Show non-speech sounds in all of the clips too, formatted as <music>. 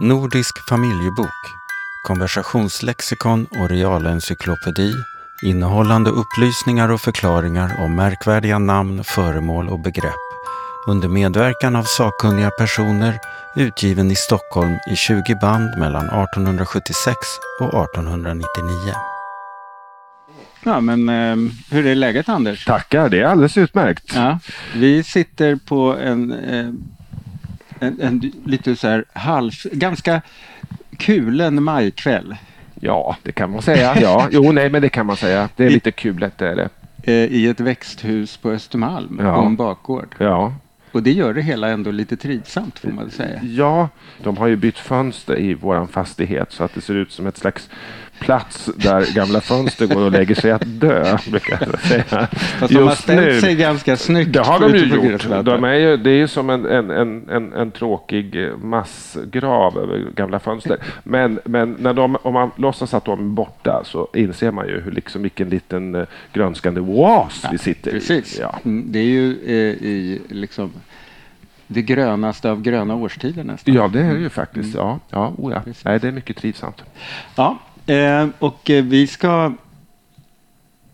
Nordisk familjebok, konversationslexikon och realencyklopedi innehållande upplysningar och förklaringar om märkvärdiga namn, föremål och begrepp under medverkan av sakkunniga personer utgiven i Stockholm i 20 band mellan 1876 och 1899. Ja, men eh, hur är läget Anders? Tackar, det är alldeles utmärkt. Ja, vi sitter på en, eh, en, en lite så här halv, ganska kulen majkväll Ja, det kan man säga. Ja, jo, nej, men det kan man säga. Det är lite kulet, det är det. eh, i ett växthus på Östermalm Ja. och en bakgård. Ja. Och det gör det hela ändå lite trivsamt får man säga. ja, de har ju bytt fönster i våran fastighet så att det ser ut som ett slags plats där gamla fönster går och lägger sig att dö, jag säga. Fast de har ställt sig ganska snyggt. Det har de ju gjort. De är ju, det är ju som en, en, en, en, tråkig eh, massgrav över gamla fönster. Men, men när de, om man låtsas att de är borta så inser man ju hur liksom, vilken liten eh, grönskande oas vi sitter Precis. i. Ja. Mm, Det är ju eh, i liksom det grönaste av gröna årstider nästan. ja, det är det ju faktiskt. Ja, ja, oh ja. Nej, det är mycket trivsamt. Ja, eh, och eh, vi ska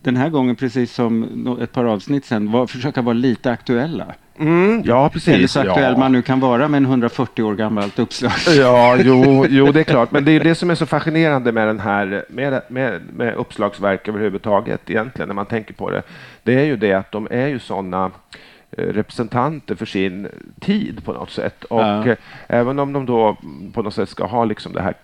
den här gången, precis som ett par avsnitt sedan, var, försöka vara lite aktuella. Mm, ja, precis. Eller så aktuell ja. man nu kan vara med en 140 år gammalt uppslag. <laughs> Ja, jo, <laughs> jo, det är klart. Men det är det som är så fascinerande med den här med, med, med uppslagsverk överhuvudtaget egentligen när man tänker på det. Det är ju det att de är ju sådana representanter för sin tid på något sätt. Och Ja. eh, även om de då på något sätt ska ha liksom det här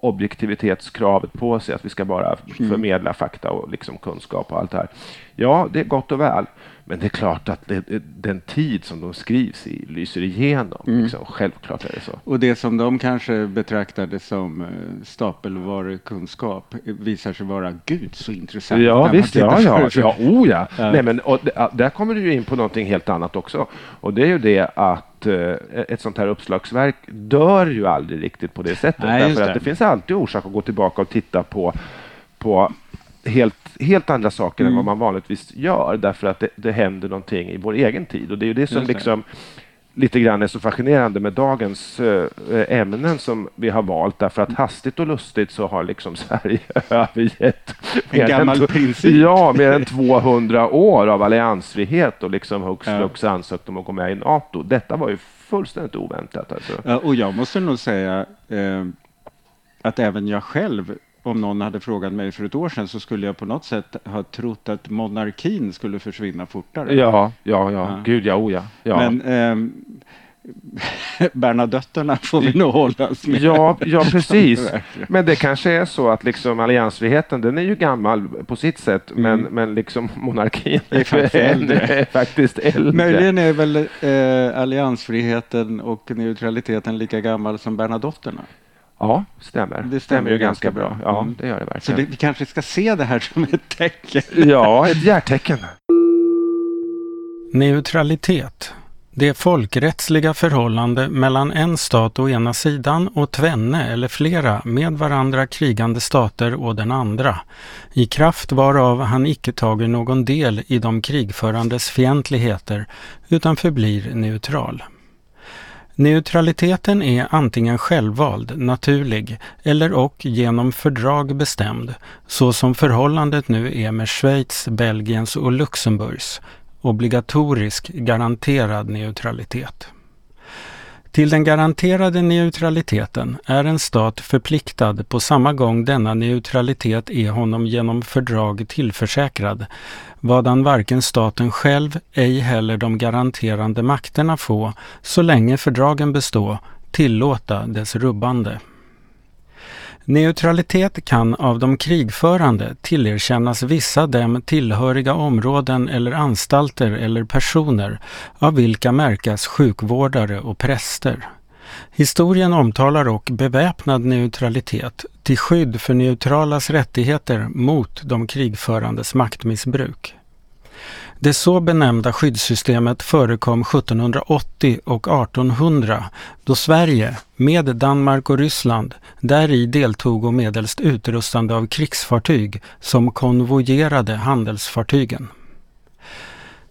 objektivitetskravet på sig, att vi ska bara förmedla fakta och liksom kunskap och allt det här. Ja, det är gott och väl. Men det är klart att det, den tid som de skrivs i lyser igenom. Liksom. Självklart är det så. Och det som de kanske betraktade som eh, stapelvarukunskap visar sig vara gud så intressant. Ja, visst. Ja, ja. ja, oh, ja. Ja. Nej, men, och, där kommer du in på någonting helt annat också. Och det är ju det att eh, ett sånt här uppslagsverk dör ju aldrig riktigt på det sättet. Nej, därför att det. det finns alltid orsak att gå tillbaka och titta på, på helt, helt andra saker Mm. än vad man vanligtvis gör. Därför att det, det händer någonting i vår egen tid. Och det är ju det som liksom lite grann är så fascinerande med dagens eh, ämnen som vi har valt därför att hastigt och lustigt så har liksom <laughs> Sverige övergett En gammal princip. Ja, mer än 200 år av alliansfrihet och liksom hux Ja. flux ansökt om att gå med i NATO. Detta var ju fullständigt oväntat. Alltså. Ja, och jag måste nog säga eh, att även jag själv, om någon hade frågat mig för ett år sedan så skulle jag på något sätt ha trott att monarkin skulle försvinna fortare. Ja, ja, ja, Ja. gud ja, oh ja. ja. Men ehm, <laughs> Bernadotterna får vi nog hålla oss med. Ja, ja, precis. <laughs> Men det kanske är så att liksom alliansfriheten, den är ju gammal på sitt sätt, men, Mm. men liksom monarkin är faktiskt äldre. är faktiskt äldre. Möjligen är väl eh, alliansfriheten och neutraliteten lika gammal som Bernadotterna. Ja, stämmer. Det stämmer ju ganska bra. bra. Ja, Mm. det gör det Så verkligen. vi, vi kanske ska se det här som ett tecken. <laughs> Ja, ett hjärtecken. Neutralitet. Det folkrättsliga förhållande mellan en stat å ena sidan och tvenne eller flera med varandra krigande stater å den andra, i kraft varav han icke tager någon del i de krigförandes fientligheter, utan förblir neutral. Neutraliteten är antingen självvald, naturlig eller och genom fördrag bestämd, så som förhållandet nu är med Schweiz, Belgiens och Luxemburgs, obligatorisk garanterad neutralitet. Till den garanterade neutraliteten är en stat förpliktad på samma gång denna neutralitet är honom genom fördrag tillförsäkrad, vadan varken staten själv, ej heller de garanterande makterna få, så länge fördragen bestå, tillåta dess rubbande. Neutralitet kan av de krigförande tillerkännas vissa dem tillhöriga områden eller anstalter eller personer, av vilka märkas sjukvårdare och präster. Historien omtalar och beväpnad neutralitet till skydd för neutralas rättigheter mot de krigförandes maktmissbruk. Det så benämnda skyddssystemet förekom 1780 och 1800 då Sverige, med Danmark och Ryssland, däri deltog och medelst utrustande av krigsfartyg som konvojerade handelsfartygen.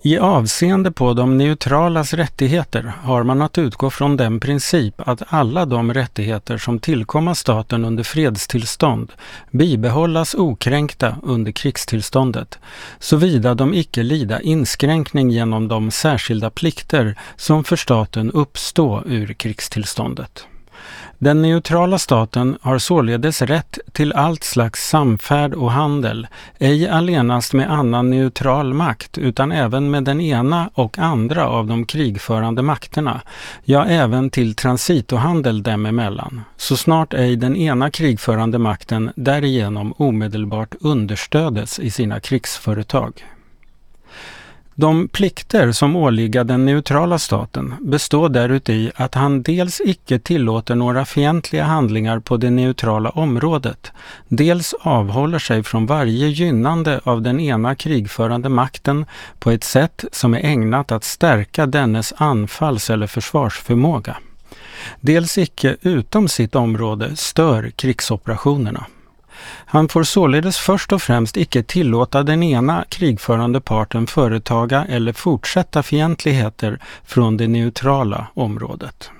I avseende på de neutralas rättigheter har man att utgå från den princip att alla de rättigheter som tillkommer staten under fredstillstånd bibehållas okränkta under krigstillståndet, såvida de icke lida inskränkning genom de särskilda plikter som för staten uppstå ur krigstillståndet. Den neutrala staten har således rätt till allt slags samfärd och handel, ej allenast med annan neutral makt utan även med den ena och andra av de krigförande makterna, ja även till transitohandel dem emellan, så snart ej den ena krigförande makten därigenom omedelbart understödes i sina krigsföretag. De plikter som åligger den neutrala staten består däruti att han dels icke tillåter några fientliga handlingar på det neutrala området, dels avhåller sig från varje gynnande av den ena krigförande makten på ett sätt som är ägnat att stärka dennes anfalls eller försvarsförmåga. Dels icke utom sitt område stör krigsoperationerna. Han får således först och främst icke tillåta den ena krigförande parten företaga eller fortsätta fientligheter från det neutrala området.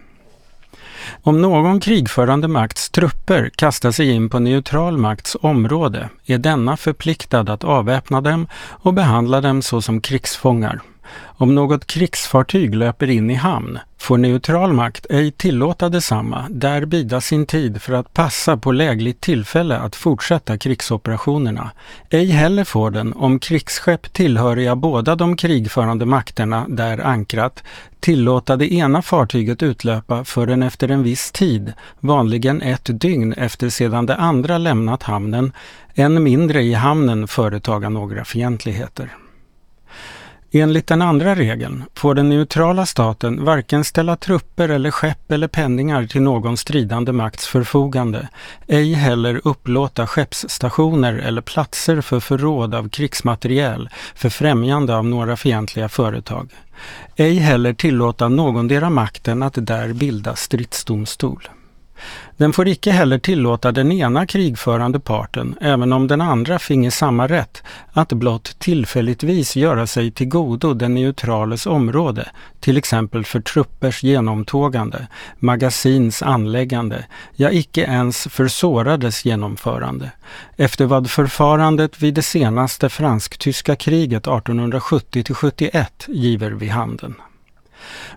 Om någon krigförande makts trupper kastar sig in på neutral makts område är denna förpliktad att avväpna dem och behandla dem såsom krigsfångar. Om något krigsfartyg löper in i hamn får neutral makt ej tillåta detsamma där bida sin tid för att passa på lägligt tillfälle att fortsätta krigsoperationerna. Ej heller får den, om krigsskepp tillhöriga båda de krigförande makterna där ankrat, tillåta det ena fartyget utlöpa förrän efter en viss tid, vanligen ett dygn efter sedan det andra lämnat hamnen, än mindre i hamnen företaga några fientligheter. Enligt den andra regeln får den neutrala staten varken ställa trupper eller skepp eller penningar till någon stridande makts förfogande, ej heller upplåta skeppsstationer eller platser för förråd av krigsmateriel för främjande av några fientliga företag. Ej heller tillåta någondera makten att där bilda stridsdomstol. Den får icke heller tillåta den ena krigförande parten, även om den andra finge samma rätt, att blott tillfälligtvis göra sig till godo den neutrales område, till exempel för truppers genomtågande, magasins anläggande, ja icke ens för sårades genomförande, efter vad förfarandet vid det senaste fransk-tyska kriget 1870-71 giver vid handen.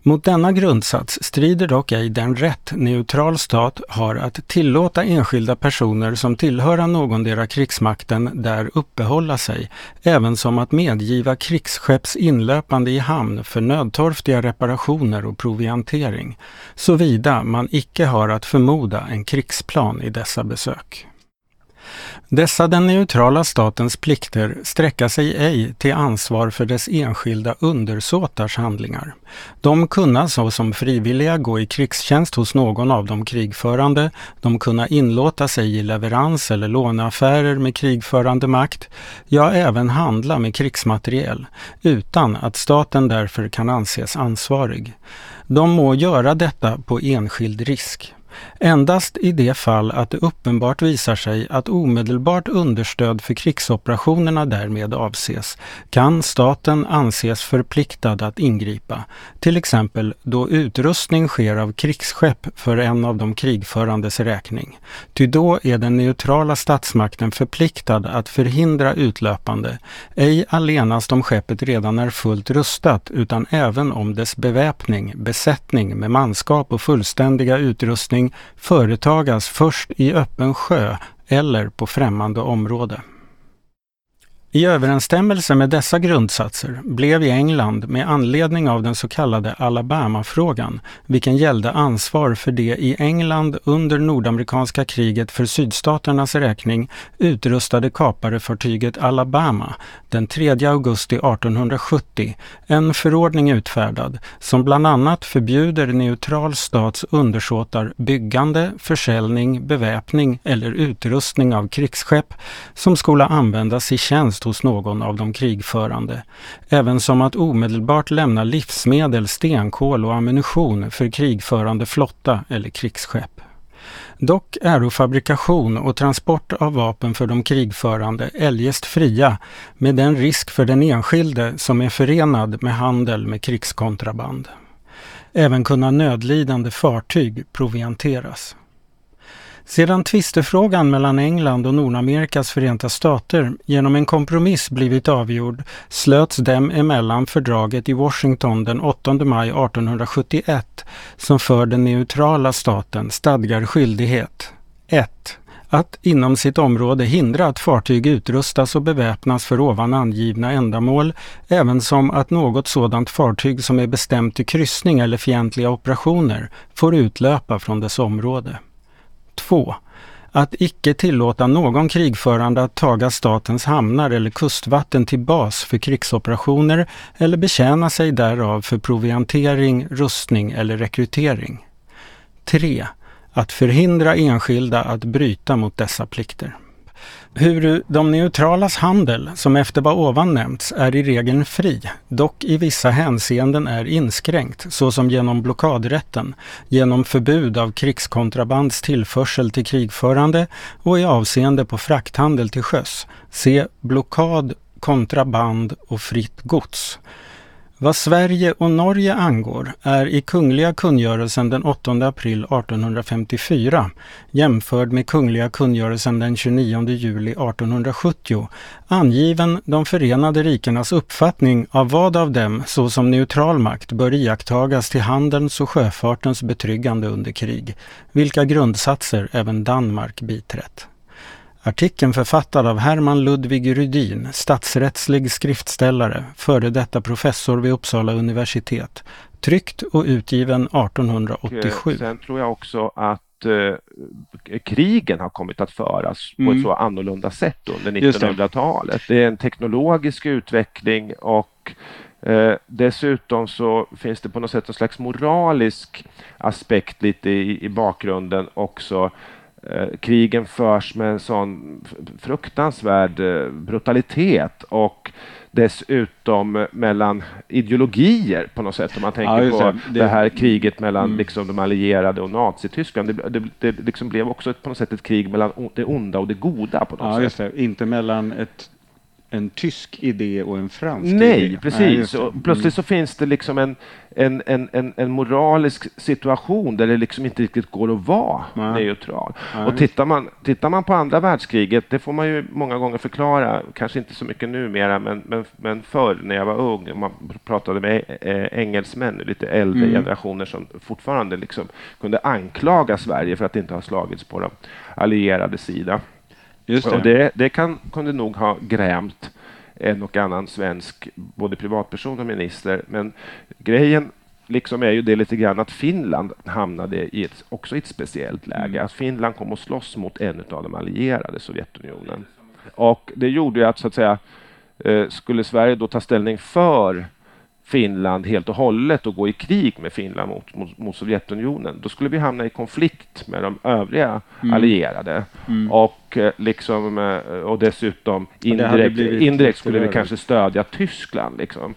Mot denna grundsats strider dock ej den rätt neutral stat har att tillåta enskilda personer som tillhöra någondera krigsmakten där uppehålla sig, även som att medgiva krigsskepps inlöpande i hamn för nödtorftiga reparationer och proviantering, såvida man icke har att förmoda en krigsplan i dessa besök. Dessa den neutrala statens plikter sträcka sig ej till ansvar för dess enskilda undersåtars handlingar. De kunna såsom frivilliga gå i krigstjänst hos någon av de krigförande, de kunna inlåta sig i leverans eller låneaffärer med krigförande makt, ja även handla med krigsmateriel, utan att staten därför kan anses ansvarig. De må göra detta på enskild risk. Endast i det fall att det uppenbart visar sig att omedelbart understöd för krigsoperationerna därmed avses, kan staten anses förpliktad att ingripa, till exempel då utrustning sker av krigsskepp för en av de krigförandes räkning. Ty då är den neutrala statsmakten förpliktad att förhindra utlöpande, ej allenast om skeppet redan är fullt rustat, utan även om dess beväpning, besättning med manskap och fullständiga utrustning företagas först i öppen sjö eller på främmande område. I överensstämmelse med dessa grundsatser blev i England med anledning av den så kallade Alabama-frågan, vilken gällde ansvar för det i England under nordamerikanska kriget för sydstaternas räkning utrustade kaparefartyget Alabama den 3 augusti 1870 en förordning utfärdad som bland annat förbjuder neutral stats undersåtar byggande, försäljning, beväpning eller utrustning av krigsskepp som skulle användas i tjänst hos någon av de krigförande, även som att omedelbart lämna livsmedel, stenkol och ammunition för krigförande flotta eller krigsskepp. Dock är fabrikation och transport av vapen för de krigförande eljest fria med den risk för den enskilde som är förenad med handel med krigskontraband. Även kunna nödlidande fartyg provianteras. Sedan tvistefrågan mellan England och Nordamerikas förenta stater genom en kompromiss blivit avgjord slöts dem emellan fördraget i Washington den 8 maj 1871 som för den neutrala staten stadgar skyldighet 1. Att inom sitt område hindra att fartyg utrustas och beväpnas för ovan angivna ändamål, ävensom att något sådant fartyg som är bestämt till kryssning eller fientliga operationer får utlöpa från dess område. 2. Att icke tillåta någon krigförande att taga statens hamnar eller kustvatten till bas för krigsoperationer eller betjäna sig därav för proviantering, rustning eller rekrytering. 3. Att förhindra enskilda att bryta mot dessa plikter. Hur de neutralas handel, som efter vad ovan nämnts, är i regeln fri, dock i vissa hänseenden är inskränkt, såsom genom blockadrätten, genom förbud av krigskontrabands tillförsel till krigförande och i avseende på frakthandel till sjöss. Se blockad, kontraband och fritt gods. Vad Sverige och Norge angår är i Kungliga kungörelsen den 8 april 1854 jämförd med Kungliga kungörelsen den 29 juli 1870 angiven de förenade rikenas uppfattning av vad av dem såsom neutral makt bör iakttagas till handelns och sjöfartens betryggande under krig, vilka grundsatser även Danmark biträtt. Artikeln författad av Herman Ludvig Rydin, statsrättslig skriftställare, före detta professor vid Uppsala universitet. Tryckt och utgiven 1887. Och sen tror jag också att eh, krigen har kommit att föras mm. på ett mm. så annorlunda sätt under 1900-talet. Det. det är en teknologisk utveckling och Eh, dessutom så finns det på något sätt en slags moralisk aspekt lite i, i bakgrunden också Eh, krigen förs med en sån fruktansvärd eh, brutalitet och dessutom mellan ideologier på något sätt. Om man tänker ja, på det. det. här kriget mellan mm. liksom, de allierade och Nazityskland. Det, det, det liksom blev också ett, på något sätt ett krig mellan det onda och det goda. på något ja, sätt. Inte mellan ett en tysk idé och en fransk Nej, idé. precis. Nej, plötsligt så finns det liksom en, en, en, en, en, moralisk situation där det liksom inte riktigt går att vara Nej. neutral. Nej. Och tittar man, tittar man på andra världskriget, det får man ju många gånger förklara, kanske inte så mycket numera, men, men, men förr när jag var ung, man pratade med äh, engelsmän, lite äldre mm. generationer som fortfarande liksom kunde anklaga Sverige för att inte ha slagits på de allierade sida. Just det. Och det, det kan, kunde nog ha grämt en och annan svensk, både privatperson och minister. Men grejen liksom är ju det lite grann att Finland hamnade i ett, också i ett speciellt läge. Mm. Att Finland kom att slåss mot en av de allierade, Sovjetunionen. Och det gjorde ju att, så att säga, eh, skulle Sverige då ta ställning för Finland helt och hållet och gå i krig med Finland mot, mot, mot Sovjetunionen, då skulle vi hamna i konflikt med de övriga mm. allierade. Mm. Och, eh, liksom, eh, och dessutom indirekt, indirekt skulle vi kanske stödja Tyskland. Liksom.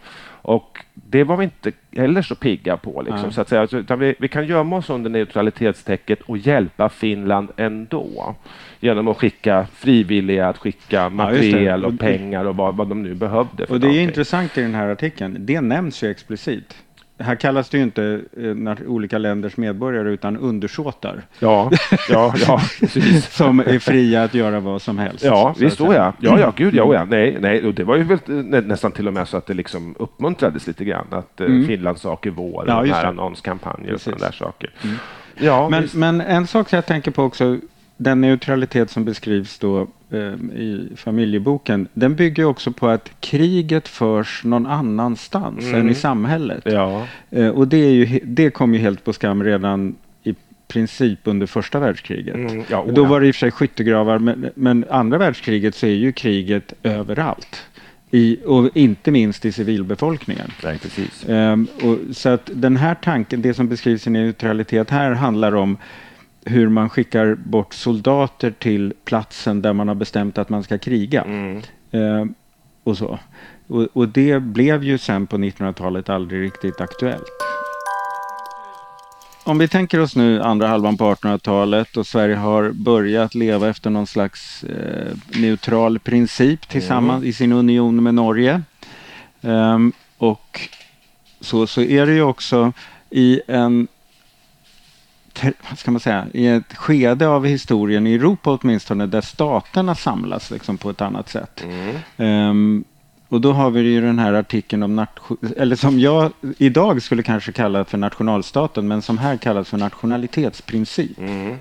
Och det var vi inte heller så pigga på. Liksom, så att säga. Utan vi, vi, kan gömma oss under neutralitetstäcket och hjälpa Finland ändå. Genom att skicka frivilliga, att skicka materiel ja, och pengar och vad, vad de nu behövde. och det någonting. är intressant i den här artikeln. Det nämns ju explicit här kallas det ju inte eh, olika länders medborgare utan undersåtar. Ja, ja, ja <laughs> som är fria att göra vad som helst. Ja, visst då ja. Ja, ja, gud ja, ja. Nej, nej, och det var ju väl nästan till och med så att det liksom uppmuntrades lite grann att eh, mm. Finlands sak är vår ja, och här annonskampanjer och sådana där saker. Mm. Ja, men, men en sak jag tänker på också den neutralitet som beskrivs då eh, i familjeboken, den bygger också på att kriget förs någon annanstans mm. än i samhället. Ja. Eh, och det, är ju, det kom ju helt på skam redan i princip under första världskriget. Mm. Ja, oh, då var det i och för sig skyttegravar, men, men andra världskriget så är ju kriget överallt. I, och inte minst i civilbefolkningen. Nej, precis. Um, och, så att den här tanken, det som beskrivs i neutralitet här handlar om hur man skickar bort soldater till platsen där man har bestämt att man ska kriga. Mm. Eh, och så. Och, och, det blev ju sen på 1900-talet aldrig riktigt aktuellt. om vi tänker oss nu andra halvan på 1800-talet och Sverige har börjat leva efter någon slags eh, neutral princip tillsammans mm. i sin union med Norge. Um, och så, så är det ju också i en vad ska man säga, i ett skede av historien i Europa åtminstone där staterna samlas liksom på ett annat sätt. Mm. Um, och då har vi ju den här artikeln om, eller som jag idag skulle kanske kalla för nationalstaten, men som här kallas för nationalitetsprincip. Mm.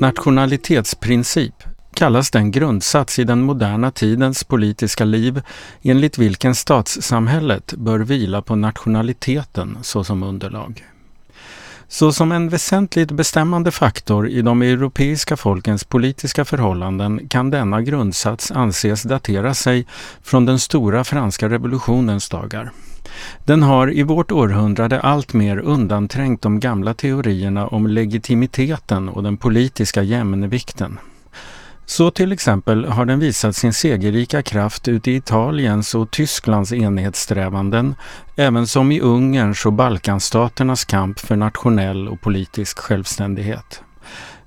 Nationalitetsprincip kallas den grundsats i den moderna tidens politiska liv enligt vilken statssamhället bör vila på nationaliteten såsom underlag. Såsom en väsentligt bestämmande faktor i de europeiska folkens politiska förhållanden kan denna grundsats anses datera sig från den stora franska revolutionens dagar. Den har i vårt århundrade alltmer undanträngt de gamla teorierna om legitimiteten och den politiska jämnvikten. Så till exempel har den visat sin segerrika kraft ute i Italiens och Tysklands enhetssträvanden, även som i Ungerns och Balkanstaternas kamp för nationell och politisk självständighet.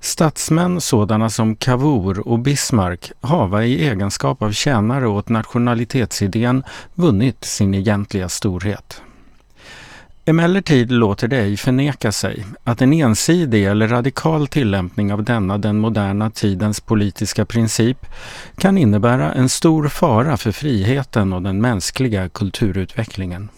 Statsmän sådana som Cavour och Bismarck hava i egenskap av tjänare åt nationalitetsidén vunnit sin egentliga storhet. Emellertid låter det ej förneka sig att en ensidig eller radikal tillämpning av denna den moderna tidens politiska princip kan innebära en stor fara för friheten och den mänskliga kulturutvecklingen.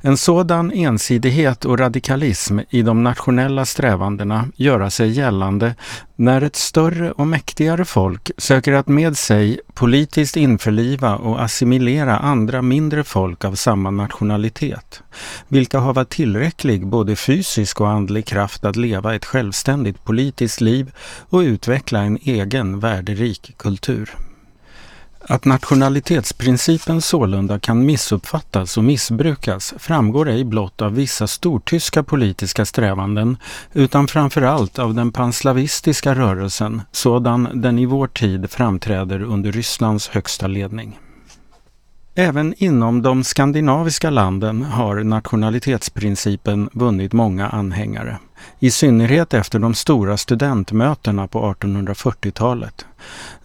En sådan ensidighet och radikalism i de nationella strävandena göra sig gällande när ett större och mäktigare folk söker att med sig politiskt införliva och assimilera andra mindre folk av samma nationalitet, vilka hava tillräcklig både fysisk och andlig kraft att leva ett självständigt politiskt liv och utveckla en egen värderik kultur. Att nationalitetsprincipen sålunda kan missuppfattas och missbrukas framgår ej blott av vissa stortyska politiska strävanden utan framför allt av den panslavistiska rörelsen sådan den i vår tid framträder under Rysslands högsta ledning. Även inom de skandinaviska landen har nationalitetsprincipen vunnit många anhängare. I synnerhet efter de stora studentmötena på 1840-talet.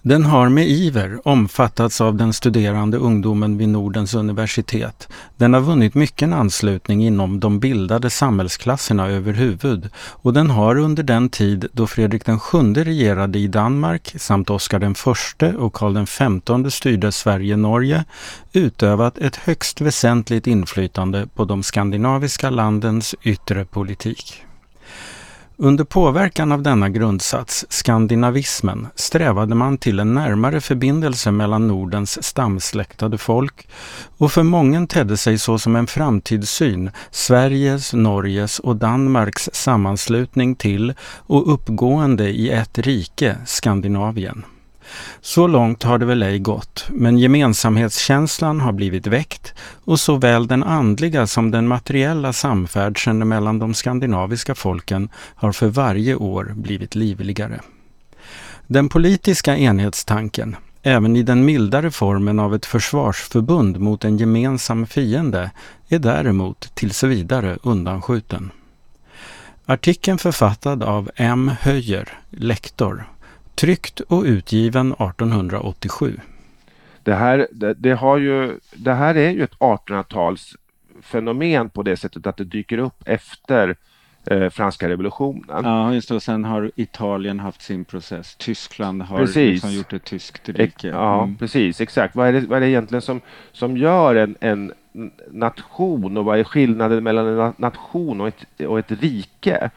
Den har med iver omfattats av den studerande ungdomen vid Nordens universitet. Den har vunnit mycken anslutning inom de bildade samhällsklasserna överhuvud och den har under den tid då Fredrik VII regerade i Danmark samt Oscar den förste och Karl XV styrde Sverige-Norge utövat ett högst väsentligt inflytande på de skandinaviska landens yttre politik. Under påverkan av denna grundsats, skandinavismen, strävade man till en närmare förbindelse mellan Nordens stamsläktade folk och för mången tedde sig så som en framtidssyn Sveriges, Norges och Danmarks sammanslutning till och uppgående i ett rike, Skandinavien. Så långt har det väl ej gått, men gemensamhetskänslan har blivit väckt och såväl den andliga som den materiella samfärdseln mellan de skandinaviska folken har för varje år blivit livligare. Den politiska enhetstanken, även i den mildare formen av ett försvarsförbund mot en gemensam fiende, är däremot tills vidare undanskjuten. Artikeln författad av M. Höjer, lektor, Tryckt och utgiven 1887. Det här, det, det har ju, det här är ju ett 1800-talsfenomen på det sättet att det dyker upp efter eh, franska revolutionen. Ja, just det. Och sen har Italien haft sin process. Tyskland har liksom gjort ett tyskt rike. Ja, mm. precis. Exakt. Vad är, det, vad är det egentligen som, som gör en, en nation och vad är skillnaden mellan en nation och ett, och ett rike?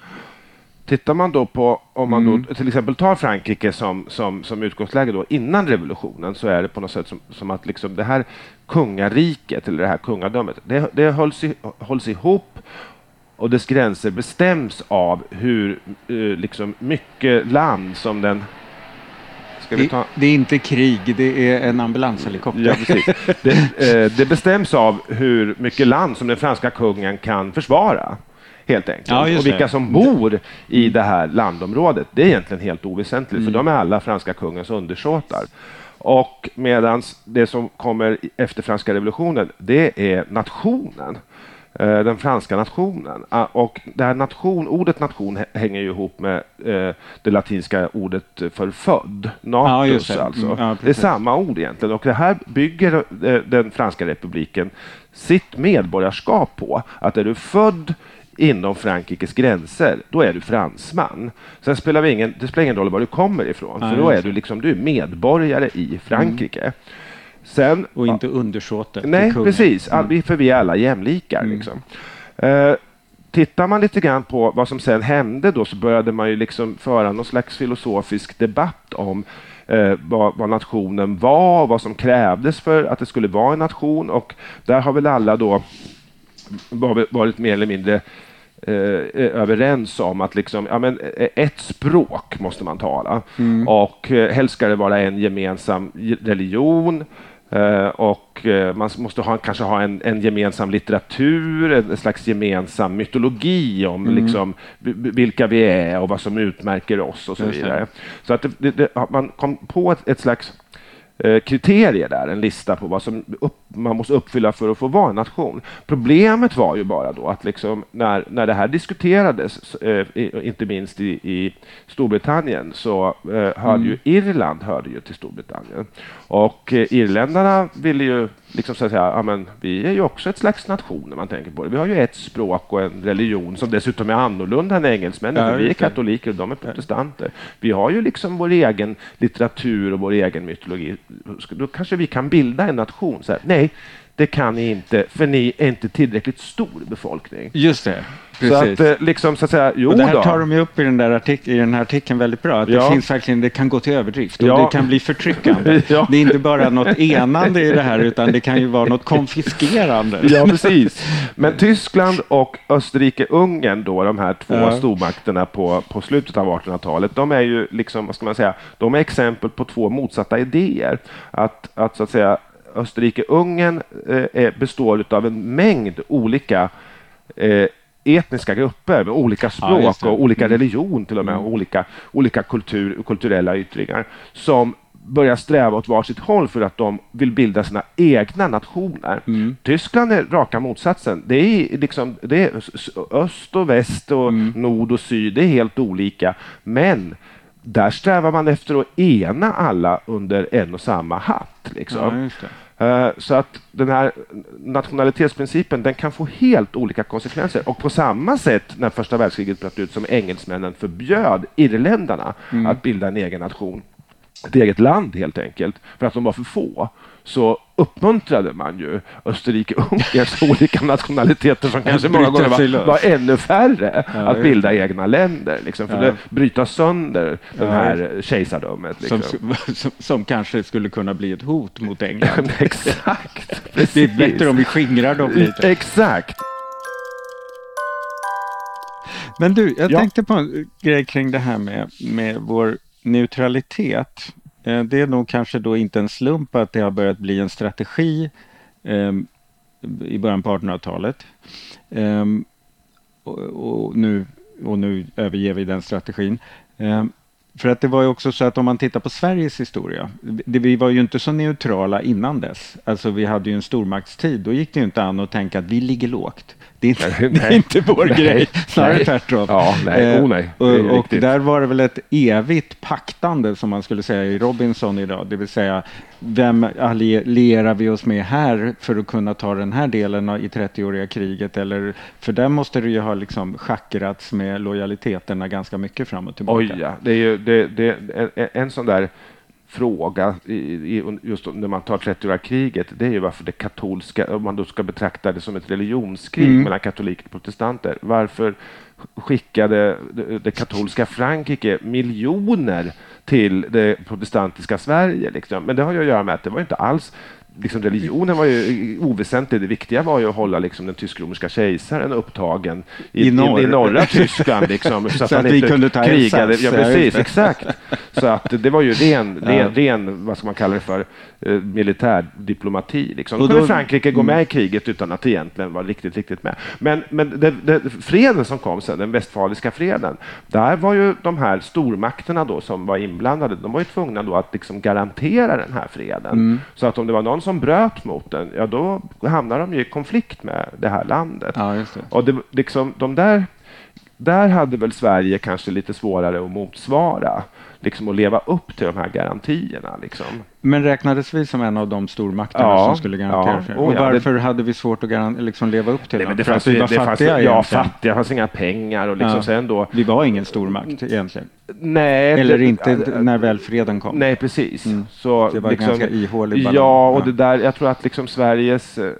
Tittar man då på, om man mm. då till exempel tar Frankrike som, som, som utgångsläge då innan revolutionen så är det på något sätt som, som att liksom det här kungariket eller det här kungadömet, det, det hålls, i, hålls ihop och dess gränser bestäms av hur eh, liksom mycket land som den det, det, är inte krig, det är en ambulanshelikopter. Ja, precis. Det, eh, det bestäms av hur mycket land som den franska kungen kan försvara helt enkelt. Ja, och vilka som bor i det här landområdet, det är egentligen helt oväsentligt, mm. för de är alla franska kungens undersåtar. Och medan det som kommer efter franska revolutionen, det är nationen. eh, den franska nationen. Ah, och det här nation, ordet nation hänger ju ihop med eh, det latinska ordet för född, natus ja, det. alltså. Mm, ja, det är samma ord egentligen och det här bygger den franska republiken sitt medborgarskap på. Att är du född inom Frankrikes gränser, då är du fransman. Sen spelar det ingen, det spelar ingen roll var du kommer ifrån, Nej, för då är du, liksom, du är medborgare i Frankrike. Mm. Sen, och inte undersåte. Nej, precis. Mm. För vi är alla jämlikar. Mm. Liksom. Uh, tittar man lite grann på vad som sen hände då så började man ju liksom föra någon slags filosofisk debatt om eh, vad, vad, nationen var, vad som krävdes för att det skulle vara en nation och där har väl alla då varit mer eller mindre eh, överens om att liksom, ja, men eh, ett språk måste man tala mm. och eh, helst ska det vara en gemensam religion Eh, och eh, man måste ha, kanske ha en, en gemensam litteratur, en slags gemensam mytologi om mm. liksom, vilka vi är och vad som utmärker oss och så vidare. Så att det, det, man kom på ett, ett slags kriterier där, en lista på vad som upp, man måste uppfylla för att få vara en nation. Problemet var ju bara då att liksom när, när det här diskuterades, eh, inte minst i, i Storbritannien, så eh, hörde mm. ju Irland hörde ju till Storbritannien. Och eh, irländarna ville ju liksom så att säga, ja, men vi är ju också ett slags nation när man tänker på det. Vi har ju ett språk och en religion som dessutom är annorlunda än engelsmännen. Ja, vi är katoliker och de är protestanter. Vi har ju liksom vår egen litteratur och vår egen mytologi. Då kanske vi kan bilda en nation. Så här, nej, det kan ni inte, för ni är inte tillräckligt stor befolkning. Just det. Precis. Så att, eh, liksom, så att säga, jo och det här då. tar de ju upp i den, där artik i den här artikeln väldigt bra. Att ja. det finns verkligen, det kan gå till överdrift och ja. det kan bli förtryckande. <laughs> ja. Det är inte bara något <laughs> enande i det här utan det kan ju vara något konfiskerande. Ja, precis. Men Tyskland och Österrike-Ungern då, de här två ja. stormakterna på, på slutet av 1800-talet, de är ju liksom, vad ska man säga, de är exempel på två motsatta idéer. Att, att så att säga Österrike-Ungern eh, består av en mängd olika eh, etniska grupper med olika språk ja, och olika mm. religion till och med, och mm. olika, olika kultur, kulturella yttringar som börjar sträva åt varsitt håll för att de vill bilda sina egna nationer. Mm. Tyskland är raka motsatsen. Det är, liksom, det är öst och väst och mm. nord och syd, det är helt olika. Men där strävar man efter att ena alla under en och samma hatt. Liksom. Ja, så att den här nationalitetsprincipen den kan få helt olika konsekvenser. Och på samma sätt när första världskriget bröt ut som engelsmännen förbjöd irländarna mm. att bilda en egen nation. Ett eget land helt enkelt, för att de var för få så uppmuntrade man ju Österrike-Ungerns <laughs> olika nationaliteter som kanske många gånger var, var ännu färre ja, att bilda egna länder. Liksom, för ja. att bryta sönder ja, det här kejsardömet. Liksom. Som, <laughs> som, som, kanske skulle kunna bli ett hot mot <laughs> England. Exakt. det är bättre om vi skingrar dem lite. Exakt. Men du, jag tänkte på en grej kring det här med, med vår neutralitet. Eh, det är nog kanske då inte en slump att det har börjat bli en strategi eh, i början på 1800-talet. Eh, och, och, nu, och nu överger vi den strategin. Eh, för att det var ju också så att om man tittar på Sveriges historia, det, vi var ju inte så neutrala innan dess. Alltså vi hade ju en stormaktstid, då gick det ju inte an att tänka att vi ligger lågt. Det är inte, nej, det är inte vår nej, grej, <laughs> snarare tvärtom. Ja, nej, oh, nej. och, och där var det väl ett evigt paktande som man skulle säga i Robinson idag, det vill säga vem allierar vi oss med här för att kunna ta den här delen i 30-åriga kriget? Eller, för där måste det ju ha liksom schackrats med lojaliteterna ganska mycket fram och tillbaka. Oj ja, det är ju det, det, en, en sån där fråga i, just när man tar 30-åriga kriget, det är ju varför det katolska, om man då ska betrakta det som ett religionskrig mm. mellan katoliker och protestanter, varför skickade det katolska Frankrike miljoner till det protestantiska Sverige. Liksom. Men det har ju att göra med att det var inte alls liksom religionen var ju oväsentlig. Det viktiga var ju att hålla liksom den tysk-romerska kejsaren upptagen i, I, norr. i, i norra Tyskland. Liksom, så, <laughs> så att, att vi kunde ta krigade. Ja, precis, exakt. Så att det var ju <laughs> ren, ja. ren vad ska man kalla det för, eh, militärdiplomati. Liksom. Då kunde Frankrike gå med i kriget utan att egentligen vara riktigt, riktigt med. Men, men det, det, freden som kom sen, den västfaliska freden, där var ju de här stormakterna då som var inblandade, de var ju tvungna då att liksom garantera den här freden. Mm. Så att om det var någon som bröt mot den, ja då hamnar de ju i konflikt med det här landet. Ja, det. Och det, liksom, de där, där hade väl Sverige kanske lite svårare att motsvara liksom att leva upp till de här garantierna. Liksom. Men räknades vi som en av de stormakterna ja, som skulle garantera ja. och varför det, hade vi svårt att liksom leva upp till nej, det? För att vi var det fattiga fanns, Ja, fattiga. Det fanns inga pengar. Och liksom ja. sen då, vi var ingen stormakt egentligen. Nej. Eller det, inte när väl freden kom. Nej, precis. Mm. Så, det var liksom, ganska ihålig ballong. Ja, och det där, jag tror att liksom Sveriges, eh,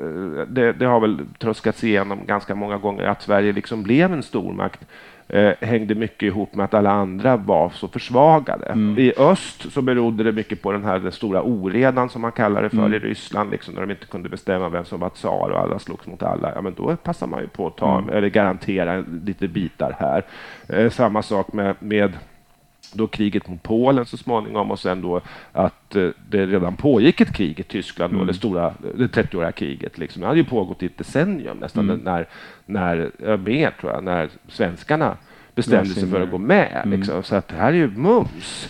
det, det har väl tröskats igenom ganska många gånger, att Sverige liksom blev en stormakt eh, hängde mycket ihop med att alla andra var så försvagade. Mm. I öst så berodde det mycket på den här den stora oredan som man kallar det för mm. i Ryssland, liksom, när de inte kunde bestämma vem som var tsar och alla slogs mot alla. Ja, men då passar man ju på att ta, mm. eller garantera lite bitar här. Eh, samma sak med, med då kriget mot Polen så småningom och sen då att eh, det redan pågick ett krig i Tyskland, mm. då, det stora det 30-åriga kriget. Liksom. Det hade ju pågått i ett decennium nästan, mm. när, när, mer tror jag, när svenskarna bestämde sig för att gå med. Mm. Liksom. Så att det här är ju mums.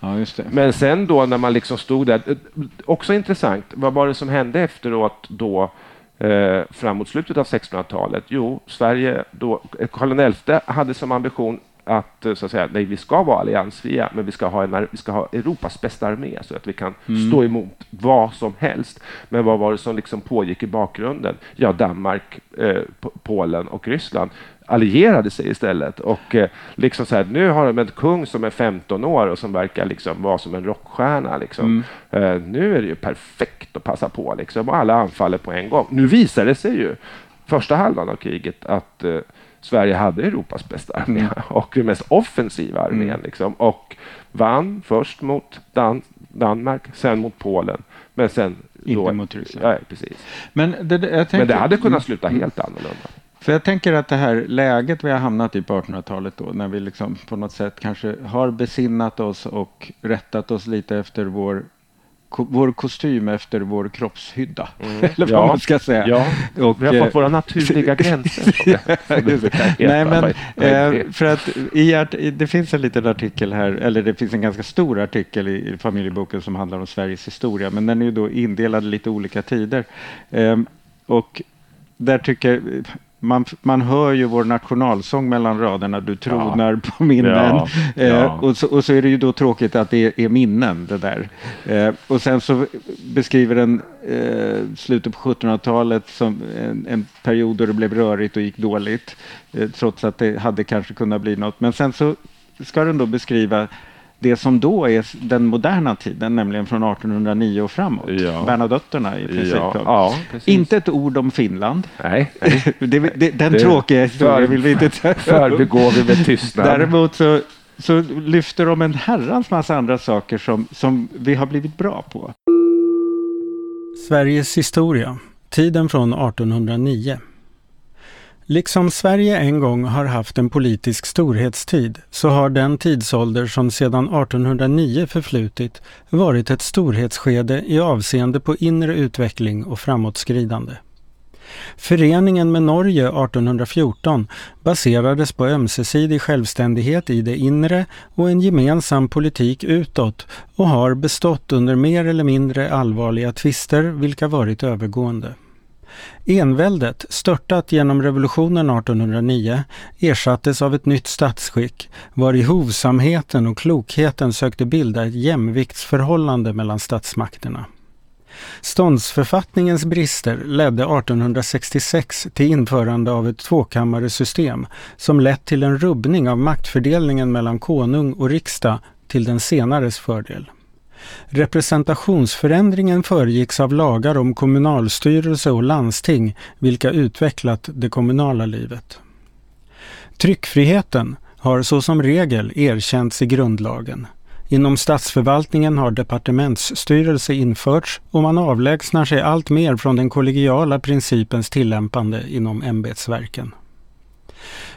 Ja, Men sen då när man liksom stod där, eh, också intressant, vad var det som hände efteråt då eh, framåt slutet av 1600-talet? Jo, Sverige då, Karl XI hade som ambition att, eh, så att säga, nej, vi ska vara alliansfria, men vi ska ha, en, vi ska ha Europas bästa armé så att vi kan mm. stå emot vad som helst. Men vad var det som liksom pågick i bakgrunden? Ja, Danmark, eh, Polen och Ryssland allierade sig istället. Och eh, liksom så här, nu har de en kung som är 15 år och som verkar liksom vara som en rockstjärna. Liksom. Mm. Eh, nu är det ju perfekt att passa på liksom, och alla anfaller på en gång. Nu visar det sig ju, första halvan av kriget, att eh, Sverige hade Europas bästa armé mm. <laughs> och den mest offensiva armén. Mm. Liksom, och vann först mot Dan Danmark, sen mot Polen, men sen inte då, mot Ryssland. Ja, precis. Men det, tänkte, men det hade kunnat sluta mm. helt annorlunda. För jag tänker att det här läget vi har hamnat i på 1800-talet då, när vi liksom på något sätt kanske har besinnat oss och rättat oss lite efter vår vår kostym efter vår kroppshydda. Mm. <laughs> Eller vad ja. man ska säga. Ja. Och, vi har fått våra naturliga <laughs> gränser. Nej, men eh, för att i art, det finns en liten artikel här, eller det finns en ganska stor artikel i, i familjeboken som handlar om Sveriges historia, men den är ju då indelad i lite olika tider. Eh, och där tycker man, man hör ju vår nationalsång mellan raderna, du tronar ja. på minnen. Ja. Eh, och, så, och så är det ju då tråkigt att det är minnen det där. Eh, och sen så beskriver den eh, slutet på 1700-talet som en, en, period då det blev rörigt och gick dåligt. Eh, trots att det hade kanske kunnat bli något. Men sen så ska den då beskriva det som då är den moderna tiden, nämligen från 1809 och framåt. Ja. Bernadotterna i princip. Ja, ja, inte ett ord om Finland. <laughs> Nej. det, det, den det, tråkiga historien vill vi inte ta Förbigår vi med tystnad. Däremot så, så lyfter de en herrans massa andra saker som, som vi har blivit bra på. Sveriges historia, tiden från 1809. Liksom Sverige en gång har haft en politisk storhetstid så har den tidsålder som sedan 1809 förflutit varit ett storhetsskede i avseende på inre utveckling och framåtskridande. Föreningen med Norge 1814 baserades på ömsesidig självständighet i det inre och en gemensam politik utåt och har bestått under mer eller mindre allvarliga tvister vilka varit övergående. Enväldet, störtat genom revolutionen 1809, ersattes av ett nytt statsskick, var i hovsamheten och klokheten sökte bilda ett jämviktsförhållande mellan statsmakterna. Ståndsförfattningens brister ledde 1866 till införande av ett tvåkammaresystem som lett till en rubbning av maktfördelningen mellan konung och riksdag till den senares fördel. Representationsförändringen föregicks av lagar om kommunalstyrelse och landsting, vilka utvecklat det kommunala livet. Tryckfriheten har så som regel erkänts i grundlagen. Inom statsförvaltningen har departementsstyrelse införts och man avlägsnar sig allt mer från den kollegiala principens tillämpande inom ämbetsverken.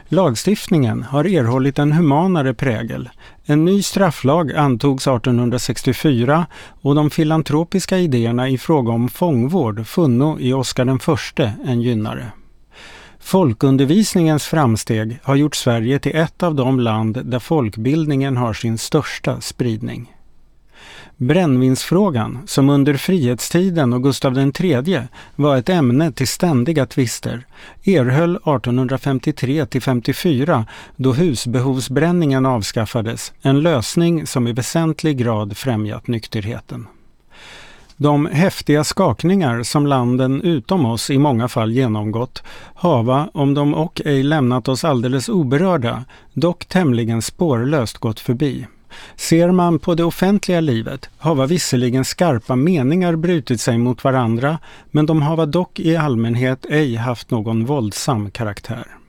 Lagstiftningen har erhållit en humanare prägel. En ny strafflag antogs 1864 och de filantropiska idéerna i fråga om fångvård funno i Oscar den förste en gynnare. Folkundervisningens framsteg har gjort Sverige till ett av de land där folkbildningen har sin största spridning. Brännvinsfrågan, som under frihetstiden och Gustav III var ett ämne till ständiga tvister, erhöll 1853 till 54, då husbehovsbränningen avskaffades, en lösning som i väsentlig grad främjat nykterheten. De häftiga skakningar som landen utom oss i många fall genomgått hava, om de och ej lämnat oss alldeles oberörda, dock tämligen spårlöst gått förbi. Ser man på det offentliga livet hava visserligen skarpa meningar brutit sig mot varandra, men de hava dock i allmänhet ej haft någon våldsam karaktär.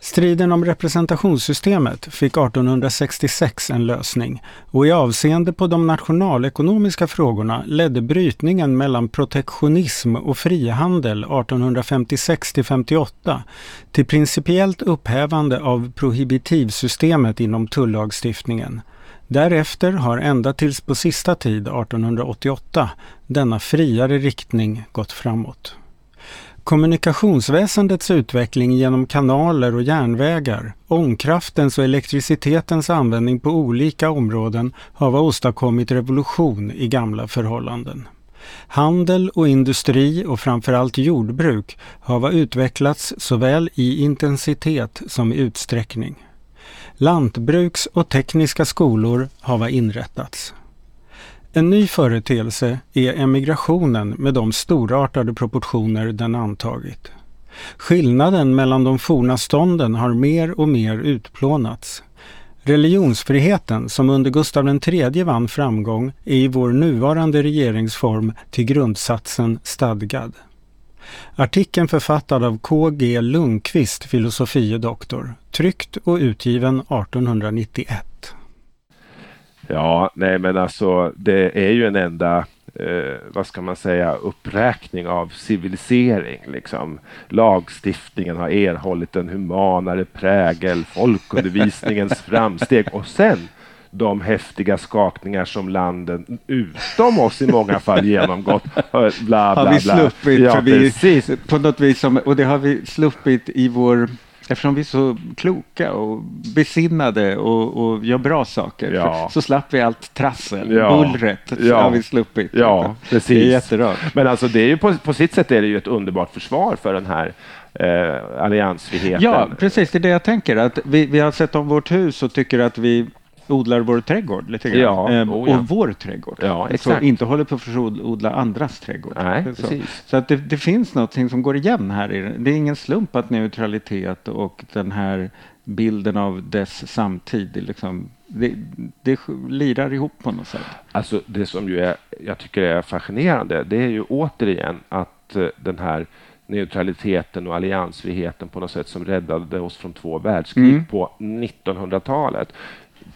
Striden om representationssystemet fick 1866 en lösning och i avseende på de nationalekonomiska frågorna ledde brytningen mellan protektionism och frihandel 1856 till 58 till principiellt upphävande av prohibitivsystemet inom tullagstiftningen. Därefter har ända tills på sista tid, 1888, denna friare riktning gått framåt. Kommunikationsväsendets utveckling genom kanaler och järnvägar, ångkraftens och elektricitetens användning på olika områden har åstadkommit revolution i gamla förhållanden. Handel och industri och framförallt jordbruk har utvecklats såväl i intensitet som i utsträckning. Lantbruks och tekniska skolor har inrättats. En ny företeelse är emigrationen med de storartade proportioner den antagit. Skillnaden mellan de forna stånden har mer och mer utplånats. Religionsfriheten, som under Gustav III vann framgång, är i vår nuvarande regeringsform till grundsatsen stadgad. Artikeln författad av K.G. Lundqvist, filosofie doktor, tryckt och utgiven 1891. Ja, nej men alltså det är ju en enda eh, vad ska man säga, uppräkning av civilisering. Liksom. Lagstiftningen har erhållit en humanare prägel, folkundervisningens <laughs> framsteg och sen de häftiga skakningar som landen utom oss i många fall genomgått. Bla, bla. Har vi sluppit, ja, vi, på något vis, som, och det har vi sluppit i vår Eftersom vi är så kloka och besinnade och, och gör bra saker ja. så slapp vi allt trassel, ja. bullret. Ja. har vi sluppit. Ja, precis. Det är jätterart. Men alltså det är ju på, på sitt sätt är det ju ett underbart försvar för den här eh, alliansfriheten. Ja, precis. Det är det jag tänker. Att vi, vi har sett om vårt hus och tycker att vi odlar vår trädgård lite grann. Ja, ehm, oh, ja. Och vår trädgård. Ja, så inte håller på att odla andras trädgård. Nej, så så att det, det, finns något som går igen här. Det är ingen slump att neutralitet och den här bilden av dess samtid liksom, det, det lirar ihop på något sätt. Alltså det som ju är, jag tycker är fascinerande, det är ju återigen att eh, den här neutraliteten och alliansfriheten på något sätt som räddade oss från två världskrig mm. på 1900-talet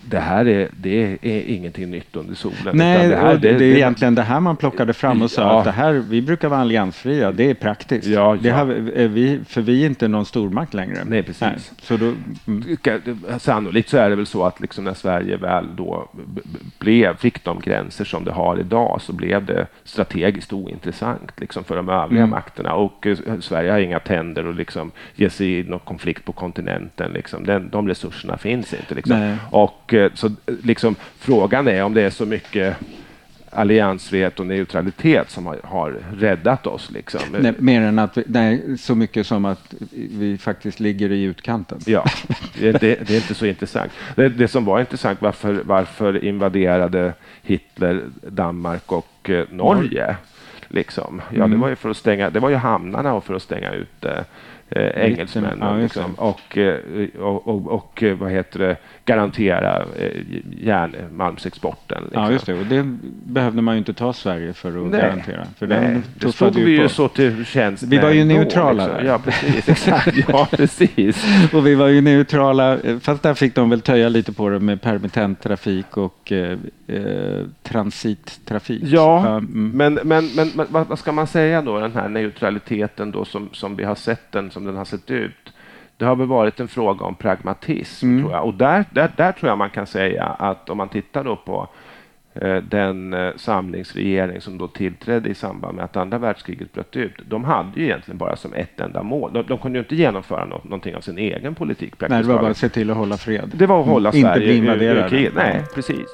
det här är, det är ingenting nytt under solen. Nej, det, här, det, det, är egentligen det här man plockade fram och sa ja. att det här, vi brukar vara alliansfria, det är praktiskt. Ja, det Har, vi, för vi är inte någon stormakt längre. Nej, precis. Nej, så då, mm. Sannolikt så är det väl så att liksom när Sverige väl då blev, fick de gränser som det har idag så blev det strategiskt ointressant liksom för de övriga mm. makterna och uh, Sverige har inga tänder att liksom ge sig i någon konflikt på kontinenten. Liksom. Den, de resurserna finns inte. Liksom. Och Eh, så liksom, frågan är om det är så mycket alliansfrihet och neutralitet som har, har räddat oss. Liksom. Nej, mer än att vi, nej, så mycket som att vi faktiskt ligger i utkanten. Ja, det, det, det är inte så intressant. Det, det, som var intressant, varför, varför invaderade Hitler Danmark och eh, Norge? Liksom. Ja, mm. det var ju för att stänga, det var ju hamnarna och för att stänga ut eh, eh, engelsmännen. Ja, liksom. och, eh, och, och, och, vad heter det, garantera eh, järnmalmsexporten. Liksom. Ja, just det. Och det behövde man ju inte ta Sverige för att nej, garantera. För nej, det stod vi ju så till tjänst Vi var ju neutrala. Liksom. Ja, precis. Exakt. <laughs> ja, precis. och vi var ju neutrala, fast där fick de väl töja lite på det med permittenttrafik och eh, eh, transittrafik. Ja, mm. men, men, men, men vad ska man säga då, den här neutraliteten då som, som vi har sett den, som den har sett ut det har väl varit en fråga om pragmatism. Mm. Tror jag. Och där, där, där tror jag man kan säga att om man tittar då på eh, den eh, samlingsregering som då tillträdde i samband med att andra världskriget bröt ut. De hade ju egentligen bara som ett enda mål. De, de kunde ju inte genomföra något, någonting av sin egen politik. Nej, det var bara att se till att hålla fred. Det var att hålla mm. Sverige Inte bli invaderade. Nej, precis.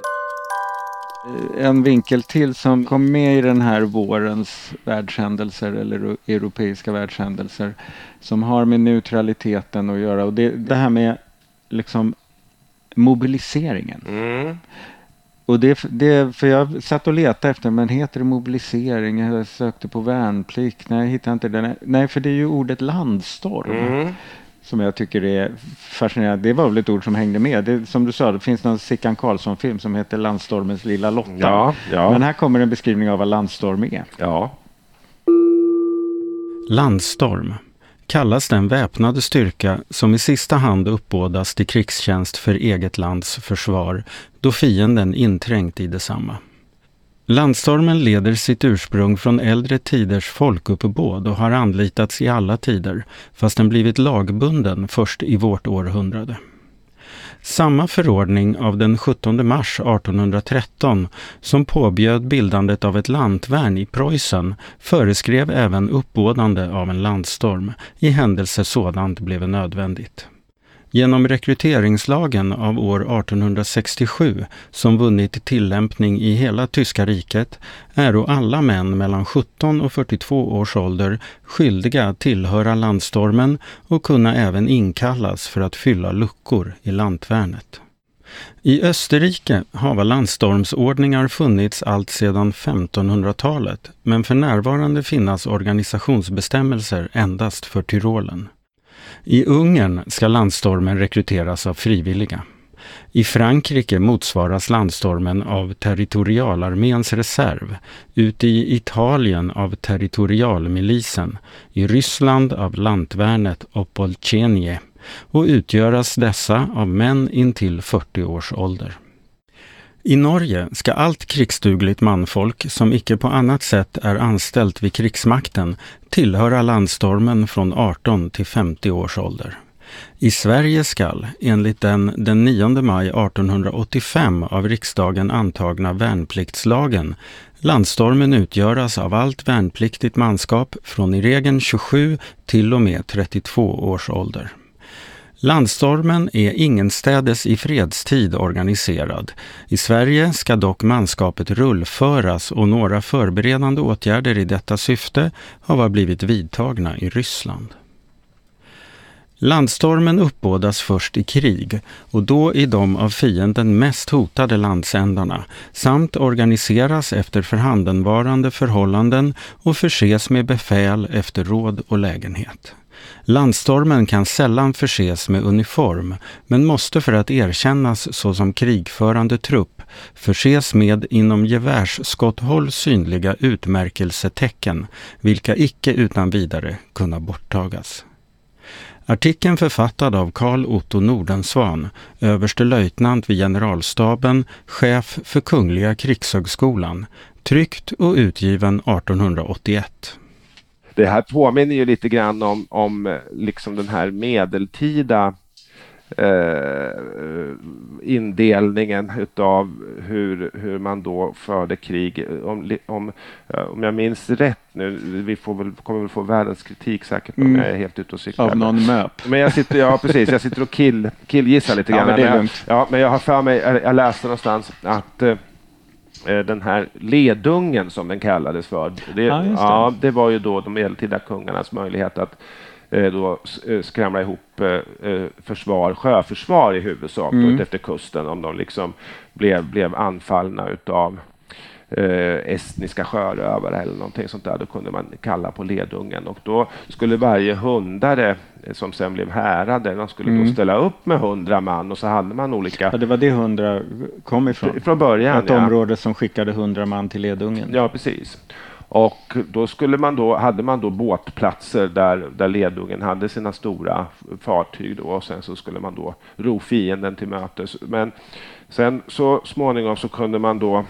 En vinkel till som kom med i den här vårens världshändelser eller europeiska världshändelser som har med neutraliteten att göra och det, det här med liksom mobiliseringen. Mm. Och det, det, för jag satt och letade efter, men heter det mobilisering? Jag sökte på värnplikt. Nej, jag hittade inte det. Nej, för det är ju ordet landstorm. Mm. Som jag tycker är fascinerande. Det var väl ett ord som hängde med. Det, som du sa, det finns någon Sickan Karlsson-film som heter Landstormens lilla Lotta. Ja, ja. Men här kommer en beskrivning av vad landstorm är. Ja. Landstorm kallas den väpnade styrka som i sista hand uppbådas till krigstjänst för eget lands försvar då fienden inträngt i detsamma. Landstormen leder sitt ursprung från äldre tiders folkuppbåd och har anlitats i alla tider, fast den blivit lagbunden först i vårt århundrade. Samma förordning av den 17 mars 1813 som påbjöd bildandet av ett lantvärn i Preussen föreskrev även uppbådande av en landstorm i händelse sådant blev nödvändigt. Genom rekryteringslagen av år 1867, som vunnit tillämpning i hela tyska riket, är alla män mellan 17 och 42 års ålder skyldiga att tillhöra landstormen och kunna även inkallas för att fylla luckor i lantvärnet. I Österrike har landstormsordningar funnits allt sedan 1500-talet, men för närvarande finnas organisationsbestämmelser endast för Tyrolen. I Ungern ska landstormen rekryteras av frivilliga. I Frankrike motsvaras landstormen av territorialarméns reserv, ute i Italien av territorialmilisen, i Ryssland av lantvärnet Opolchenje och utgöras dessa av män intill 40 års ålder. I Norge ska allt krigsdugligt manfolk som icke på annat sätt är anställt vid krigsmakten tillhöra landstormen från 18 till 50 års ålder. I Sverige skall, enligt den den 9 maj 1885 av riksdagen antagna värnpliktslagen, landstormen utgöras av allt värnpliktigt manskap från i regeln 27 till och med 32 års ålder. Landstormen är ingenstädes i fredstid organiserad. I Sverige ska dock manskapet rullföras och några förberedande åtgärder i detta syfte har blivit vidtagna i Ryssland. Landstormen uppbådas först i krig och då i de av fienden mest hotade landsändarna samt organiseras efter förhandenvarande förhållanden och förses med befäl efter råd och lägenhet. Landstormen kan sällan förses med uniform, men måste för att erkännas såsom krigförande trupp förses med inom gevärsskotthåll synliga utmärkelsetecken, vilka icke utan vidare kunna borttagas. Artikeln författad av Carl Otto Nordensvan, överste löjtnant vid generalstaben, chef för Kungliga krigshögskolan, tryckt och utgiven 1881 det här påminner ju lite grann om, om liksom den här medeltida eh, indelningen utav hur, hur man då förde krig. Om, om, om jag minns rätt nu, vi får väl, kommer väl få världens kritik säkert om mm. jag är helt ute och cyklar. Av någon möp. Men jag sitter, ja precis, jag sitter och kill, killgissar lite grann. Ja, men, är lugnt. ja, men jag har för mig, jag läste någonstans att eh, Eh, den här ledungen som den kallades för. Det, ja, det. ja, det var ju då de medeltida kungarnas möjlighet att eh, då eh, skramla ihop försvar, sjöförsvar i huvudsak mm. efter kusten om de liksom blev, blev anfallna utav eh, estniska sjörövare eller någonting sånt där. Då kunde man kalla på ledungen och då skulle varje hundare eh, som sen blev härade, de skulle mm. då ställa upp med hundra man och så hade man olika... Ja, det var det hundra kom ifrån? Från början, Ett ja. område som skickade hundra man till ledungen? Ja, precis. Och då, skulle man då hade man då båtplatser där, där ledungen hade sina stora fartyg då, och sen så skulle man då ro fienden till mötes. Men sen så småningom så kunde man då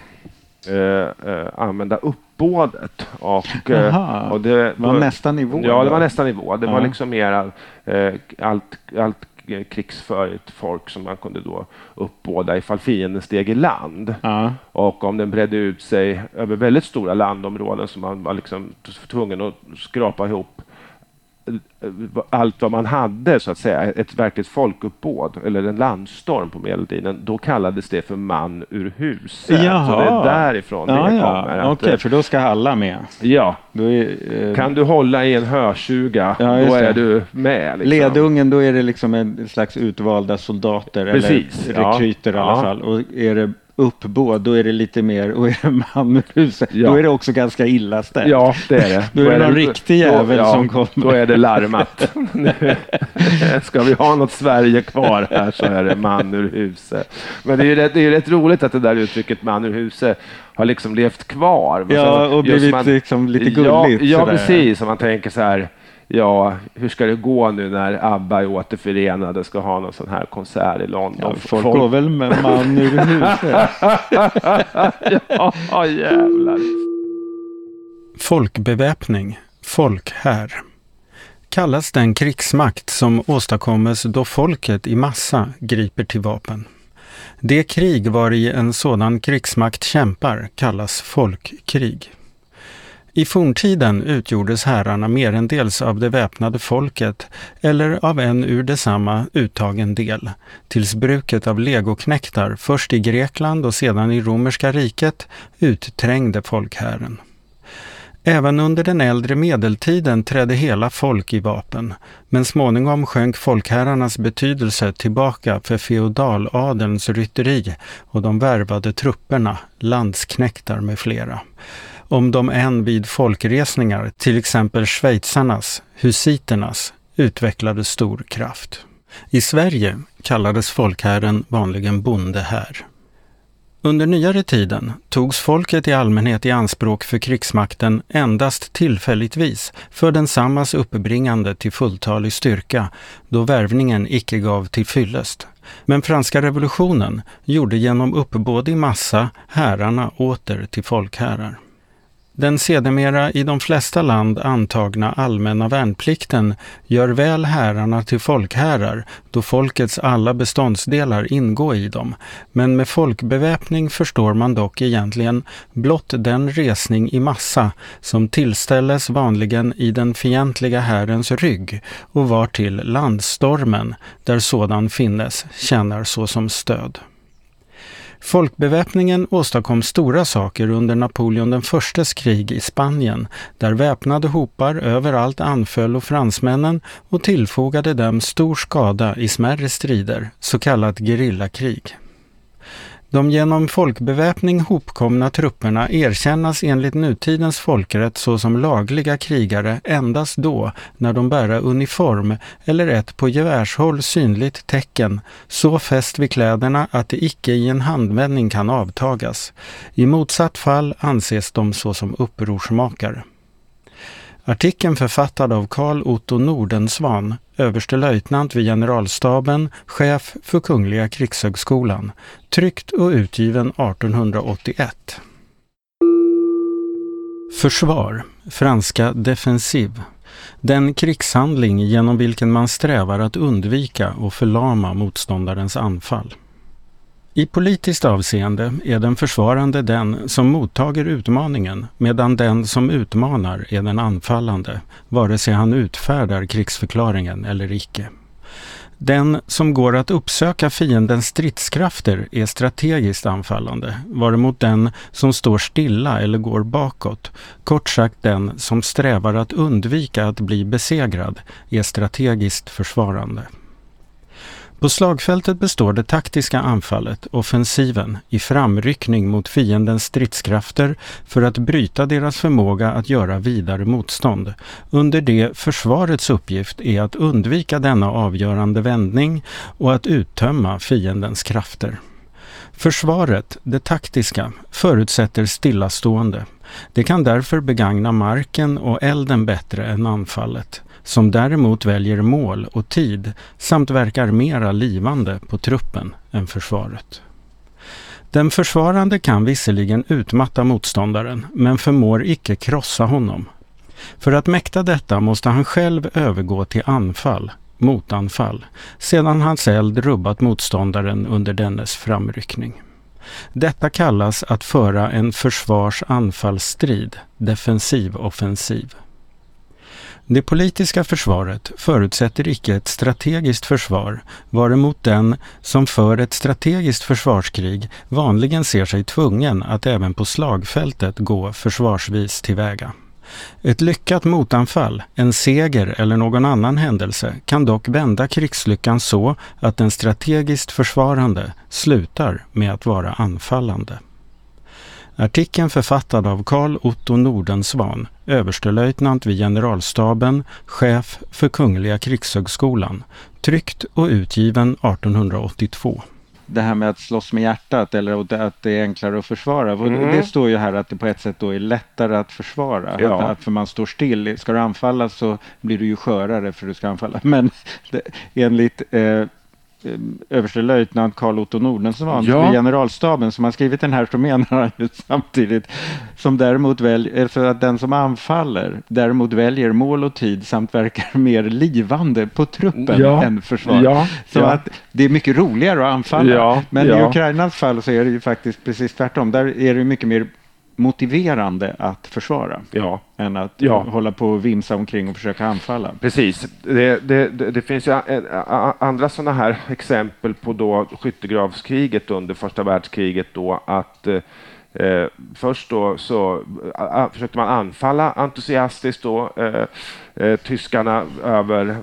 använda uppbådet. Och, eh, och det var då, nästa nivå? Ja, det var nästa nivå. Det ja. var liksom mer eh, allt, allt krigsförigt folk som man kunde då uppbåda ifall fienden steg i land. Ja. Och om den bredde ut sig över väldigt stora landområden som man var liksom tvungen att skrapa ihop allt vad man hade, så att säga, ett verkligt folkuppbåd eller en landstorm på medeltiden, då kallades det för man ur huset. Jaha. Så det är därifrån ja, det ja. kommer. Okej, okay, för då ska alla med. Ja. Är, eh... Kan du hålla i en hörsuga, ja, då är du med. Liksom. Ledungen, då är det liksom en slags utvalda soldater Precis. eller rekryter ja. i alla fall. Och är det uppbåd, då är det lite mer, och är det manhuset, ja. då är det också ganska illa ställt. Ja, det är det. då, <laughs> då är det någon riktig jävel då, ja, som kommer. Då är det larmat. <laughs> Ska vi ha något Sverige kvar här så är det man ur huset. Men det är ju rätt, det är rätt roligt att det där uttrycket man ur huset har liksom levt kvar. Ja, och blivit man, liksom lite gulligt. Ja, ja precis. Om man tänker så här, ja, hur ska det gå nu när ABBA är återförenade ska ha någon sån här konsert i London? Ja, folk, folk går väl med man ur huset. <laughs> ja, jävlar. Folkbeväpning, folkhär, kallas den krigsmakt som åstadkommes då folket i massa griper till vapen. Det krig var i en sådan krigsmakt kämpar kallas folkkrig. I forntiden utgjordes herrarna merendels av det väpnade folket eller av en ur detsamma uttagen del, tills bruket av legoknektar först i Grekland och sedan i romerska riket utträngde folkherren. Även under den äldre medeltiden trädde hela folk i vapen, men småningom sjönk folkherrarnas betydelse tillbaka för feodaladelns rytteri och de värvade trupperna, landsknektar med flera om de än vid folkresningar, till exempel schweizarnas, husiternas, utvecklade stor kraft. I Sverige kallades folkherren vanligen bondehär. Under nyare tiden togs folket i allmänhet i anspråk för krigsmakten endast tillfälligtvis för densammas uppbringande till fulltalig styrka, då värvningen icke gav till fyllest. Men franska revolutionen gjorde genom uppbåd i massa härarna åter till folkherrar. Den sedermera i de flesta land antagna allmänna värnplikten gör väl härarna till folkherrar då folkets alla beståndsdelar ingår i dem, men med folkbeväpning förstår man dock egentligen blott den resning i massa som tillställes vanligen i den fientliga härens rygg och var till landstormen, där sådan finnes, tjänar såsom stöd. Folkbeväpningen åstadkom stora saker under Napoleon den förstes krig i Spanien, där väpnade hopar överallt anföll och fransmännen och tillfogade dem stor skada i smärre strider, så kallat gerillakrig. De genom folkbeväpning hopkomna trupperna erkännas enligt nutidens folkrätt såsom lagliga krigare endast då när de bära uniform eller ett på gevärshåll synligt tecken så fäst vid kläderna att det icke i en handvändning kan avtagas. I motsatt fall anses de såsom upprorsmakare. Artikeln författad av Carl Otto Nordensvan, överstelöjtnant vid generalstaben, chef för Kungliga krigshögskolan, tryckt och utgiven 1881. Försvar, franska defensiv. Den krigshandling genom vilken man strävar att undvika och förlama motståndarens anfall. I politiskt avseende är den försvarande den som mottager utmaningen medan den som utmanar är den anfallande, vare sig han utfärdar krigsförklaringen eller icke. Den som går att uppsöka fiendens stridskrafter är strategiskt anfallande, varemot den som står stilla eller går bakåt, kort sagt den som strävar att undvika att bli besegrad, är strategiskt försvarande. På slagfältet består det taktiska anfallet, offensiven, i framryckning mot fiendens stridskrafter för att bryta deras förmåga att göra vidare motstånd. Under det försvarets uppgift är att undvika denna avgörande vändning och att uttömma fiendens krafter. Försvaret, det taktiska, förutsätter stillastående. Det kan därför begagna marken och elden bättre än anfallet som däremot väljer mål och tid samt verkar mera livande på truppen än försvaret. Den försvarande kan visserligen utmatta motståndaren men förmår icke krossa honom. För att mäkta detta måste han själv övergå till anfall, motanfall, sedan hans eld rubbat motståndaren under dennes framryckning. Detta kallas att föra en försvars-anfallsstrid, defensiv-offensiv. Det politiska försvaret förutsätter icke ett strategiskt försvar, varemot den som för ett strategiskt försvarskrig vanligen ser sig tvungen att även på slagfältet gå försvarsvis tillväga. Ett lyckat motanfall, en seger eller någon annan händelse kan dock vända krigslyckan så att den strategiskt försvarande slutar med att vara anfallande. Artikeln författad av Carl Otto Nordensvan, överstelöjtnant vid generalstaben, chef för Kungliga krigshögskolan, tryckt och utgiven 1882 det här med att slåss med hjärtat eller att det är enklare att försvara. Mm. Det står ju här att det på ett sätt då är lättare att försvara. Ja. Att, för man står still. Ska du anfalla så blir du ju skörare för du ska anfalla. Men det, enligt Eh, överstelöjtnant Carl Otto Nordensson ja. vid generalstaben som har skrivit den här så menar han ju samtidigt som däremot väljer, för att den som anfaller däremot väljer mål och tid samt verkar <laughs> mer livande på truppen ja. än försvar. Ja. Så att det är mycket roligare att anfalla. Men i Ukrainas fall så är det ju faktiskt precis tvärtom. Där är det mycket mer motiverande att försvara ja. än att ja. hålla på och vimsa omkring och försöka anfalla. Precis. Det, det, det, det finns andra sådana här exempel på då skyttegravskriget under första världskriget då att Eh, först då så uh, försökte man anfalla entusiastiskt då, eh, eh, tyskarna över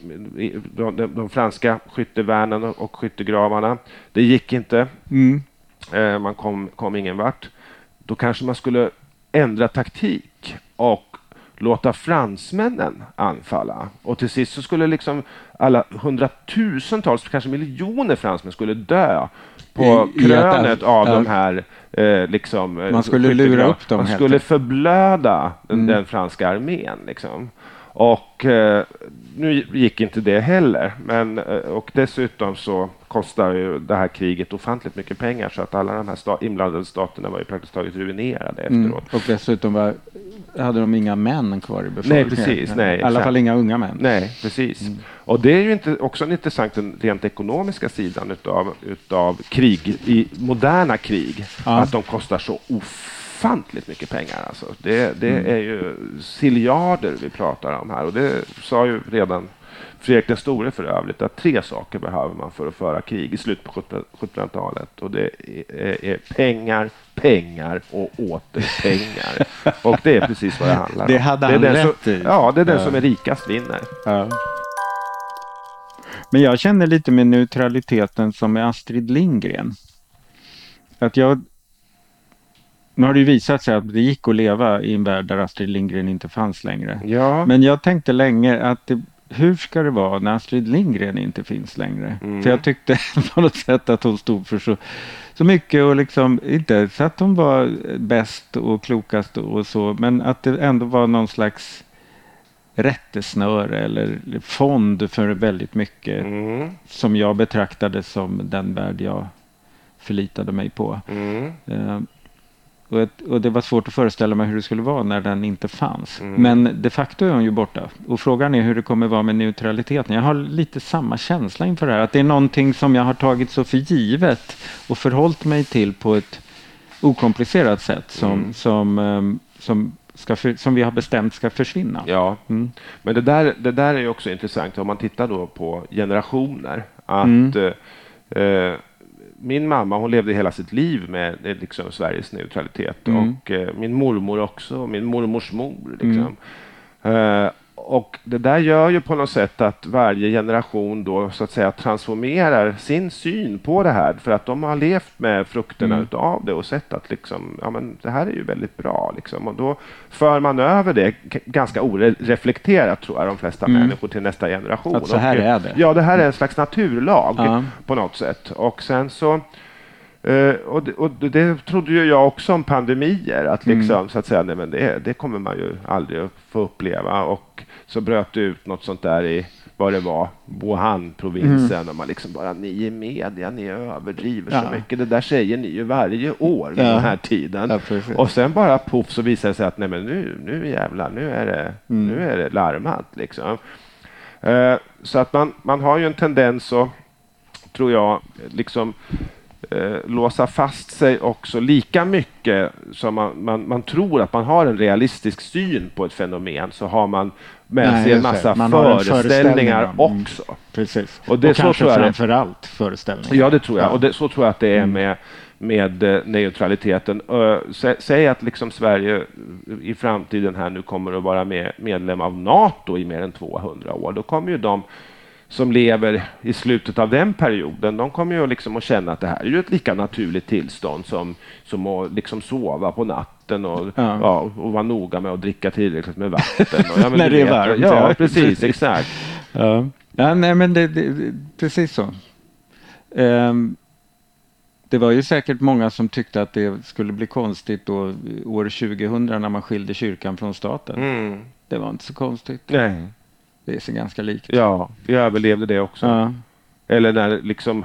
de, de, de, franska skyttevärnen och, och skyttegravarna. Det gick inte. Mm. Eh, man kom, kom ingen vart då kanske man skulle ändra taktik och låta fransmännen anfalla. Och till sist så skulle liksom alla hundratusentals, kanske miljoner fransmän skulle dö på I, krönet i av de här eh, liksom, Man skulle lura upp dem. Man skulle förblöda den, mm. den franska armén. Liksom. Och eh, nu gick inte det heller. Men, eh, och dessutom så kostar ju det här kriget ofantligt mycket pengar så att alla de här sta inblandade staterna var ju praktiskt taget ruinerade mm. efteråt. Och dessutom var, hade de inga män kvar i befolkningen. Nej, precis. Nej, I alla fall inga unga män. Nej, precis. Mm. Och det är ju inte, också en intressant den rent ekonomiska sidan utav, utav krig, i moderna krig, ja. att de kostar så ofantligt ofantligt mycket pengar. Alltså. Det, det mm. är ju siljarder vi pratar om här och det sa ju redan Fredrik den store för övrigt att tre saker behöver man för att föra krig i slutet på 1700-talet och det är, är, pengar, pengar och åter pengar. <laughs> och det är precis vad det handlar om. Det hade han det rätt som, i. Ja, det är den ja. som är rikast vinner. Ja. Men jag känner lite med neutraliteten som med Astrid Lindgren. Att jag nu har det ju visat sig att det gick att leva i en värld där Astrid Lindgren inte fanns längre. Ja. Men jag tänkte länge att det, hur ska det vara när Astrid Lindgren inte finns längre? Mm. För jag tyckte <laughs> på något sätt att hon stod för så, så mycket och liksom, inte så att hon var bäst och klokast och så, men att det ändå var någon slags rättesnöre eller fond för väldigt mycket mm. som jag betraktade som den värld jag förlitade mig på. Mm. Och, ett, och, det var svårt att föreställa mig hur det skulle vara när den inte fanns. Mm. Men de facto är hon ju borta. Och frågan är hur det kommer vara med neutraliteten. Jag har lite samma känsla inför det här. Att det är någonting som jag har tagit så för givet och förhållit mig till på ett okomplicerat sätt som, mm. som, um, som, ska för, som vi har bestämt ska försvinna. Ja, mm. men det där, det där är ju också intressant om man tittar då på generationer. Att mm. eh, min mamma hon levde hela sitt liv med liksom, Sveriges neutralitet mm. och eh, min mormor också, min mormors mor. Liksom. Mm. Eh, och det där gör ju på något sätt att varje generation då så att säga transformerar sin syn på det här för att de har levt med frukterna mm. utav det och sett att liksom, ja, men det här är ju väldigt bra. Liksom. Och då för man över det ganska oreflekterat tror jag de flesta mm. människor till nästa generation. Att så här och, är det? Ja, det här är en slags naturlag ja. på något sätt. Och sen så Uh, och, det, och, det, trodde ju jag också om pandemier, att mm. liksom, mm. så att säga, nej, men det, det kommer man ju aldrig att få uppleva. Och så bröt det ut något sånt där i vad det var, Wuhan-provinsen mm. och man liksom bara, ni i media, ni överdriver ja. så mycket. Det där säger ni ju varje år vid ja. den här tiden. Ja, och sen bara poff så visar det sig att nej men nu, nu jävlar, nu är det, mm. nu är det larmat liksom. Uh, så att man, man har ju en tendens att, tror jag, liksom låsa fast sig också lika mycket som man, man, man, tror att man har en realistisk syn på ett fenomen så har man med Nej, sig en massa man föreställningar mm. också. Precis. Och, det, och så kanske tror jag framförallt föreställningar. Ja, det tror jag. Ja. Och det, så tror jag att det är mm. med med eh, neutraliteten. Säg att liksom Sverige i framtiden här nu kommer att vara med, medlem av NATO i mer än 200 år. Då kommer ju de som lever i slutet av den perioden, de kommer ju liksom att känna att det här är ju ett lika naturligt tillstånd som, som att liksom sova på natten och, ja. ja och vara noga med att dricka tillräckligt med vatten. Och, ja, <laughs> När det är varmt. Ja, precis, exakt. Ja. ja, nej men det, det, precis så. Um, det var ju säkert många som tyckte att det skulle bli konstigt då år 2000 när man skilde kyrkan från staten. Mm. Det var inte så konstigt. Nej. Det ser ganska likt. Ja, vi överlevde det också. Ja. Eller när liksom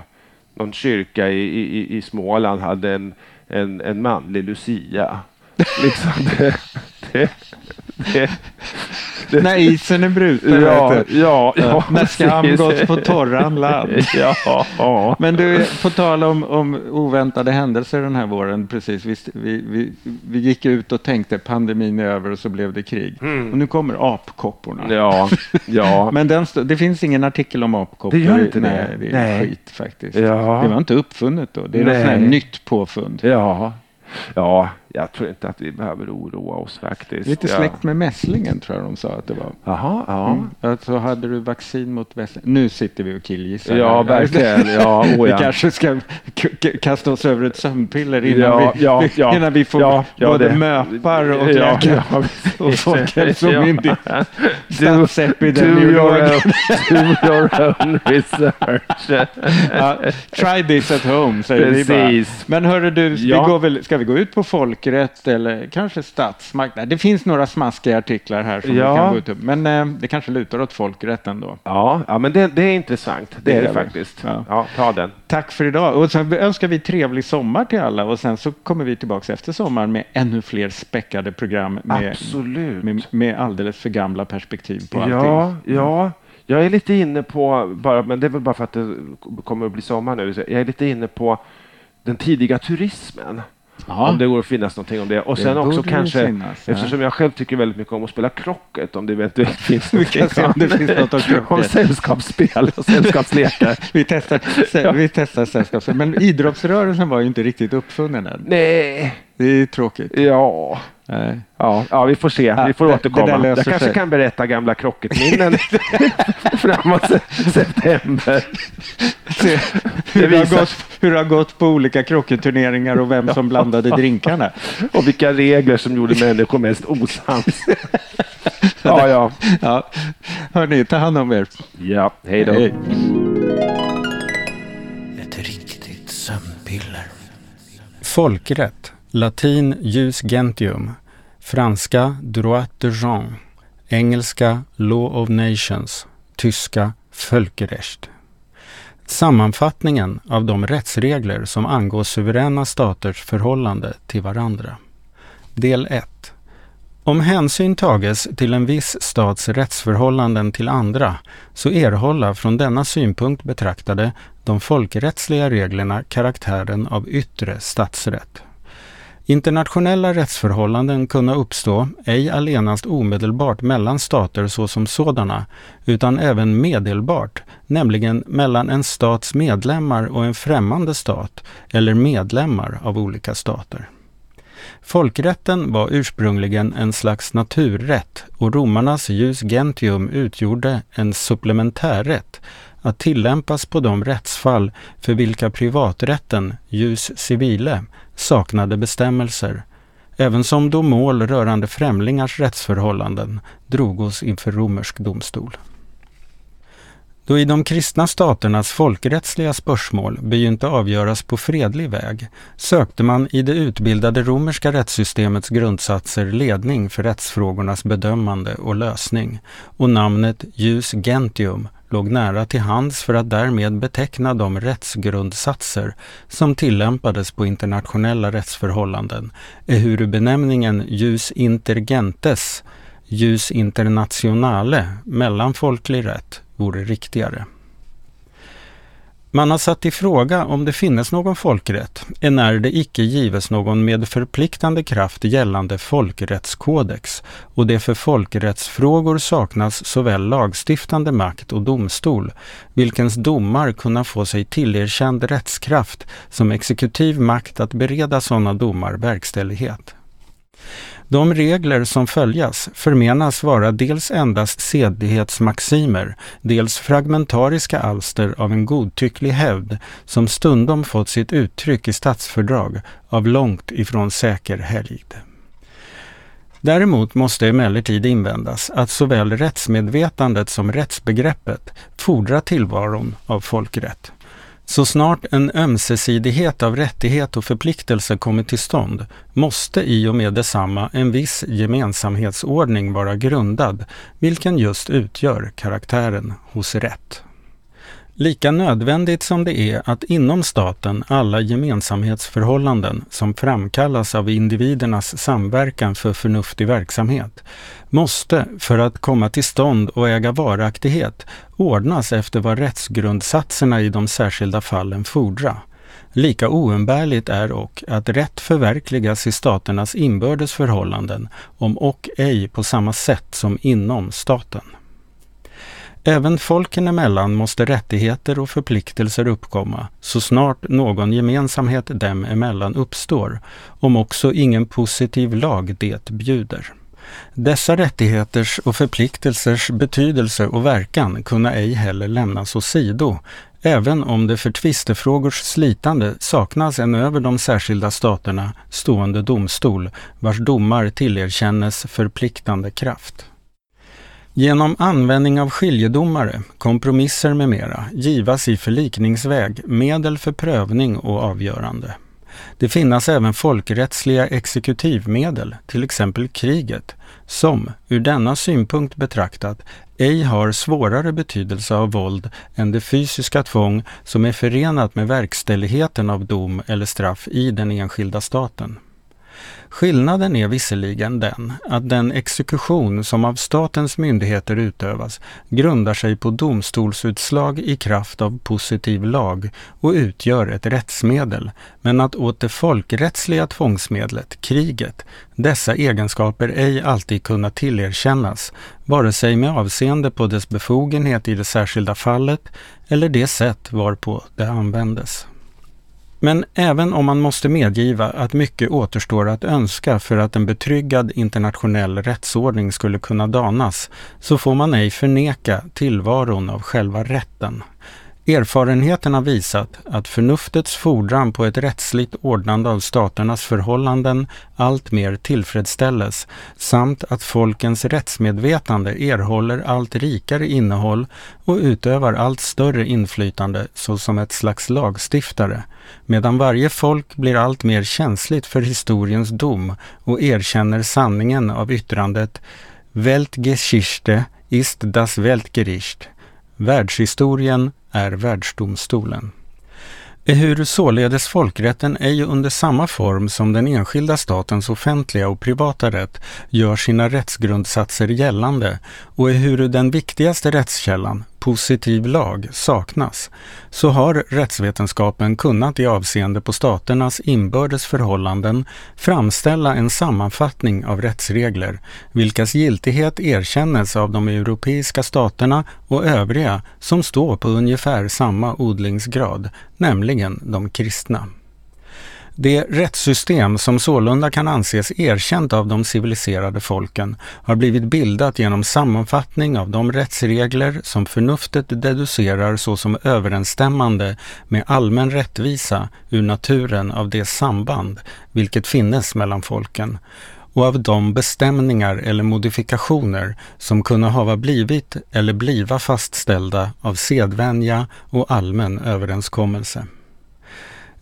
någon kyrka i, i, i Småland hade en, en, en manlig Lucia. Liksom <laughs> det, det, det, när isen är bruten. Ja, ja, ja, <laughs> När skam gått på torran land. <laughs> ja. Men du, på tal om, om oväntade händelser den här våren, precis. Vi, vi, vi, gick ut och tänkte pandemin är över och så blev det krig. Mm. Och nu kommer apkopporna. Ja, ja. Men den, det finns ingen artikel om apkoppor. Det gör inte det? Nej, det är Nej. skit faktiskt. Ja. Det var inte uppfunnet då. Det är här nytt påfund. Ja. Ja, jag tror inte att vi behöver oroa oss faktiskt. Lite släkt med mässlingen tror jag de sa att det var. Jaha, ja. Mm. Alltså hade du vaccin mot mässlingen? Nu sitter vi och killgissar. Ja, verkligen. Ja, <laughs> oh, ja. Vi kanske ska kasta oss över ett sömnpiller innan, ja, vi, ja, ja. <laughs> innan vi får ja, både det. möpar och ja, ja, och <laughs> Folkhälsomyndigheten. Statsepidemiologen. Do your own research. ja, try this at home säger Precis. vi bara. Men hörru du, vi går väl, ska vi gå ut på folkrätt eller kanske statsmakt? Det finns några smaskiga artiklar här som ja. vi kan gå ut upp. Men eh, det kanske lutar åt folkrätt ändå. Ja, ja men det, det är intressant. Det, det är det faktiskt. Ja. ja. ta den. Tack för idag. Och så önskar vi trevlig sommar till alla och sen så kommer vi tillbaka efter sommaren med ännu fler späckade program med, Absolut. med, med alldeles för gamla perspektiv på allting. Ja, ja. Jag är lite inne på, bara, men det är väl bara för att det kommer att bli sommar nu, jag är lite inne på den tidiga turismen. Aha. Om det går att finnas någonting om det. Och det sen också kanske, finnas, eftersom jag själv tycker väldigt mycket om att spela krocket, om det eventuellt <laughs> finns någonting om, det finns något om, <laughs> om sällskapsspel och sällskapslekar. <laughs> vi, testar, ja. vi testar sällskapsspel. Men idrottsrörelsen var ju inte riktigt uppfunnen än. Nej. Det är tråkigt. Ja. Nej. Ja, ja, vi får se. Ja, vi får det, återkomma. Det jag kanske sig. kan berätta gamla krocketminnen <laughs> framåt september. Se, hur, det har gått, hur det har gått på olika krocketturneringar och vem som blandade drinkarna. <laughs> Och vilka regler som gjorde människor mest osams. <laughs> ja, ja. ja. Hörni, ta hand om er. Ja, hej då. Hej. Ett riktigt sömnpiller. Folkrätt latin jus gentium, franska droit de genre, engelska law of nations, tyska Völkerrecht. Sammanfattningen av de rättsregler som angår suveräna staters förhållande till varandra. Del 1. Om hänsyn tages till en viss stats rättsförhållanden till andra så erhålla från denna synpunkt betraktade de folkrättsliga reglerna karaktären av yttre statsrätt. Internationella rättsförhållanden kunna uppstå, ej allenast omedelbart mellan stater såsom sådana, utan även medelbart, nämligen mellan en stats medlemmar och en främmande stat, eller medlemmar av olika stater. Folkrätten var ursprungligen en slags naturrätt och romarnas jus gentium utgjorde en supplementärrätt att tillämpas på de rättsfall för vilka privaträtten, jus civile, saknade bestämmelser, ävensom då mål rörande främlingars rättsförhållanden drogos inför romersk domstol. Då i de kristna staternas folkrättsliga spörsmål begynte avgöras på fredlig väg sökte man i det utbildade romerska rättssystemets grundsatser ledning för rättsfrågornas bedömande och lösning och namnet jus gentium låg nära till hands för att därmed beteckna de rättsgrundsatser som tillämpades på internationella rättsförhållanden, ehuru benämningen jus intergentes, jus internationale, mellanfolklig rätt, vore riktigare. Man har satt i fråga om det finnes någon folkrätt, enär det icke gives någon med förpliktande kraft gällande folkrättskodex och det för folkrättsfrågor saknas såväl lagstiftande makt och domstol, vilkens domar kunna få sig tillerkänd rättskraft som exekutiv makt att bereda sådana domar verkställighet. De regler som följas förmenas vara dels endast sedlighetsmaximer, dels fragmentariska alster av en godtycklig hävd som stundom fått sitt uttryck i statsfördrag av långt ifrån säker helgd. Däremot måste emellertid invändas att såväl rättsmedvetandet som rättsbegreppet fordrar tillvaron av folkrätt. Så snart en ömsesidighet av rättighet och förpliktelse kommit till stånd måste i och med detsamma en viss gemensamhetsordning vara grundad, vilken just utgör karaktären hos rätt. Lika nödvändigt som det är att inom staten alla gemensamhetsförhållanden som framkallas av individernas samverkan för förnuftig verksamhet måste, för att komma till stånd och äga varaktighet, ordnas efter vad rättsgrundsatserna i de särskilda fallen fordra. Lika oumbärligt är och att rätt förverkligas i staternas inbördes förhållanden, om och ej på samma sätt som inom staten. Även folken emellan måste rättigheter och förpliktelser uppkomma så snart någon gemensamhet dem emellan uppstår, om också ingen positiv lag det bjuder. Dessa rättigheters och förpliktelsers betydelse och verkan kunna ej heller lämnas åsido, även om det för tvistefrågors slitande saknas en över de särskilda staterna stående domstol, vars domar tillerkännes förpliktande kraft. Genom användning av skiljedomare, kompromisser med mera givas i förlikningsväg medel för prövning och avgörande. Det finnas även folkrättsliga exekutivmedel, till exempel kriget, som ur denna synpunkt betraktat ej har svårare betydelse av våld än det fysiska tvång som är förenat med verkställigheten av dom eller straff i den enskilda staten. Skillnaden är visserligen den att den exekution som av statens myndigheter utövas grundar sig på domstolsutslag i kraft av positiv lag och utgör ett rättsmedel, men att åt det folkrättsliga tvångsmedlet, kriget, dessa egenskaper ej alltid kunna tillerkännas, vare sig med avseende på dess befogenhet i det särskilda fallet eller det sätt varpå det användes. Men även om man måste medgiva att mycket återstår att önska för att en betryggad internationell rättsordning skulle kunna danas, så får man ej förneka tillvaron av själva rätten. Erfarenheten har visat att förnuftets fordran på ett rättsligt ordnande av staternas förhållanden alltmer tillfredsställes samt att folkens rättsmedvetande erhåller allt rikare innehåll och utövar allt större inflytande såsom ett slags lagstiftare, medan varje folk blir allt mer känsligt för historiens dom och erkänner sanningen av yttrandet Weltgeschichte ist das Weltgericht. Världshistorien är världsdomstolen. Ehuru således folkrätten ej under samma form som den enskilda statens offentliga och privata rätt gör sina rättsgrundsatser gällande och ehuru den viktigaste rättskällan, positiv lag saknas, så har rättsvetenskapen kunnat i avseende på staternas inbördes förhållanden framställa en sammanfattning av rättsregler, vilkas giltighet erkännes av de europeiska staterna och övriga som står på ungefär samma odlingsgrad, nämligen de kristna. Det rättssystem som sålunda kan anses erkänt av de civiliserade folken har blivit bildat genom sammanfattning av de rättsregler som förnuftet deducerar såsom överensstämmande med allmän rättvisa ur naturen av det samband vilket finnes mellan folken och av de bestämningar eller modifikationer som kunna hava blivit eller bliva fastställda av sedvänja och allmän överenskommelse.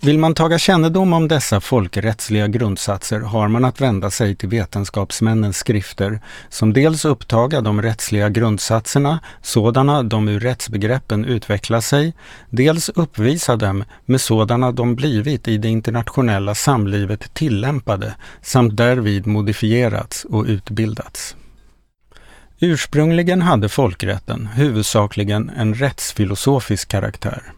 Vill man taga kännedom om dessa folkrättsliga grundsatser har man att vända sig till vetenskapsmännens skrifter som dels upptaga de rättsliga grundsatserna sådana de ur rättsbegreppen utvecklar sig, dels uppvisa dem med sådana de blivit i det internationella samlivet tillämpade samt därvid modifierats och utbildats. Ursprungligen hade folkrätten huvudsakligen en rättsfilosofisk karaktär.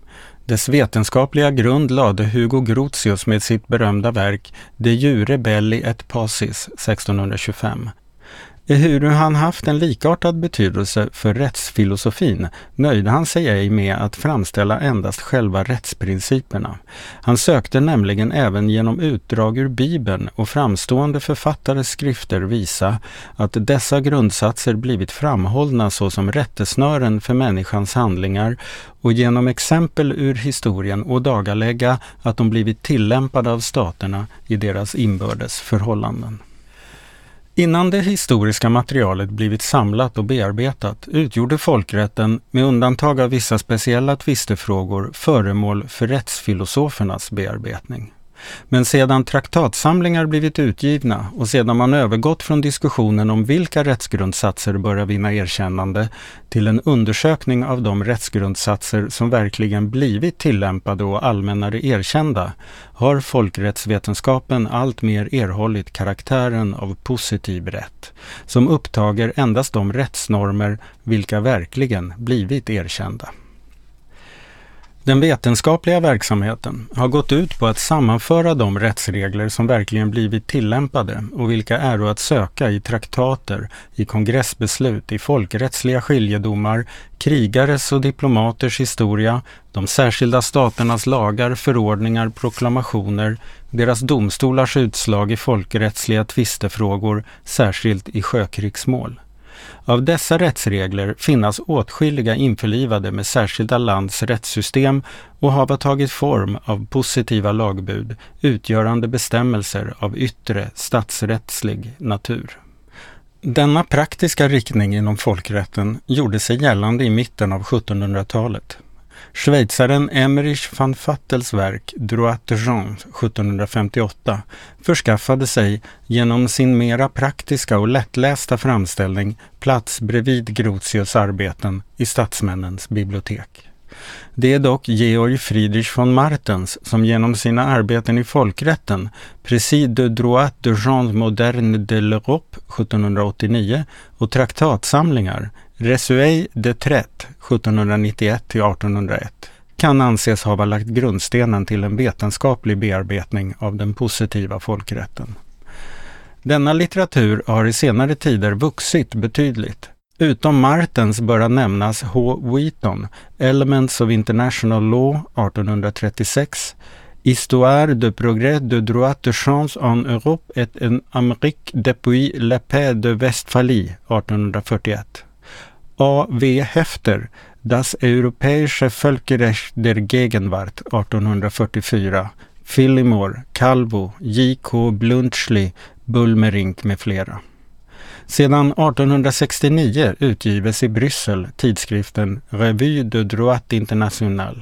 Dess vetenskapliga grund lade Hugo Grotius med sitt berömda verk De jure belli et pacis 1625 Ehuru han haft en likartad betydelse för rättsfilosofin nöjde han sig ej med att framställa endast själva rättsprinciperna. Han sökte nämligen även genom utdrag ur Bibeln och framstående författares skrifter visa att dessa grundsatser blivit framhållna såsom rättesnören för människans handlingar och genom exempel ur historien ådagalägga att de blivit tillämpade av staterna i deras inbördes förhållanden. Innan det historiska materialet blivit samlat och bearbetat utgjorde folkrätten, med undantag av vissa speciella tvistefrågor, föremål för rättsfilosofernas bearbetning. Men sedan traktatsamlingar blivit utgivna och sedan man övergått från diskussionen om vilka rättsgrundsatser bör vinna erkännande till en undersökning av de rättsgrundsatser som verkligen blivit tillämpade och allmännare erkända har folkrättsvetenskapen alltmer erhållit karaktären av positiv rätt, som upptager endast de rättsnormer vilka verkligen blivit erkända. Den vetenskapliga verksamheten har gått ut på att sammanföra de rättsregler som verkligen blivit tillämpade och vilka är att söka i traktater, i kongressbeslut, i folkrättsliga skiljedomar, krigares och diplomaters historia, de särskilda staternas lagar, förordningar, proklamationer, deras domstolars utslag i folkrättsliga tvistefrågor, särskilt i sjökrigsmål. Av dessa rättsregler finnas åtskilliga införlivade med särskilda lands rättssystem och hava tagit form av positiva lagbud utgörande bestämmelser av yttre statsrättslig natur. Denna praktiska riktning inom folkrätten gjorde sig gällande i mitten av 1700-talet. Schweizaren Emmerich van Vattels verk Droit de Jean 1758 förskaffade sig genom sin mera praktiska och lättlästa framställning plats bredvid Grotius arbeten i statsmännens bibliotek. Det är dock Georg Friedrich von Martens som genom sina arbeten i folkrätten, Précis de droit de genre moderne de l'Europe 1789 och traktatsamlingar, Resuey de Tret 1791 till 1801 kan anses ha lagt grundstenen till en vetenskaplig bearbetning av den positiva folkrätten. Denna litteratur har i senare tider vuxit betydligt. Utom Martens bör nämnas H. Wheaton, Elements of International Law 1836, Histoire de progrès de droit de chance en Europe et en Amérique depuis la paix de Westphalie 1841. A.V. Hefter, Das Europäische Völkerrecht der Gegenwart 1844, Fillimore, Calvo, JK Bluntschli, Bulmerink med flera. Sedan 1869 utgives i Bryssel tidskriften Revue de droit international.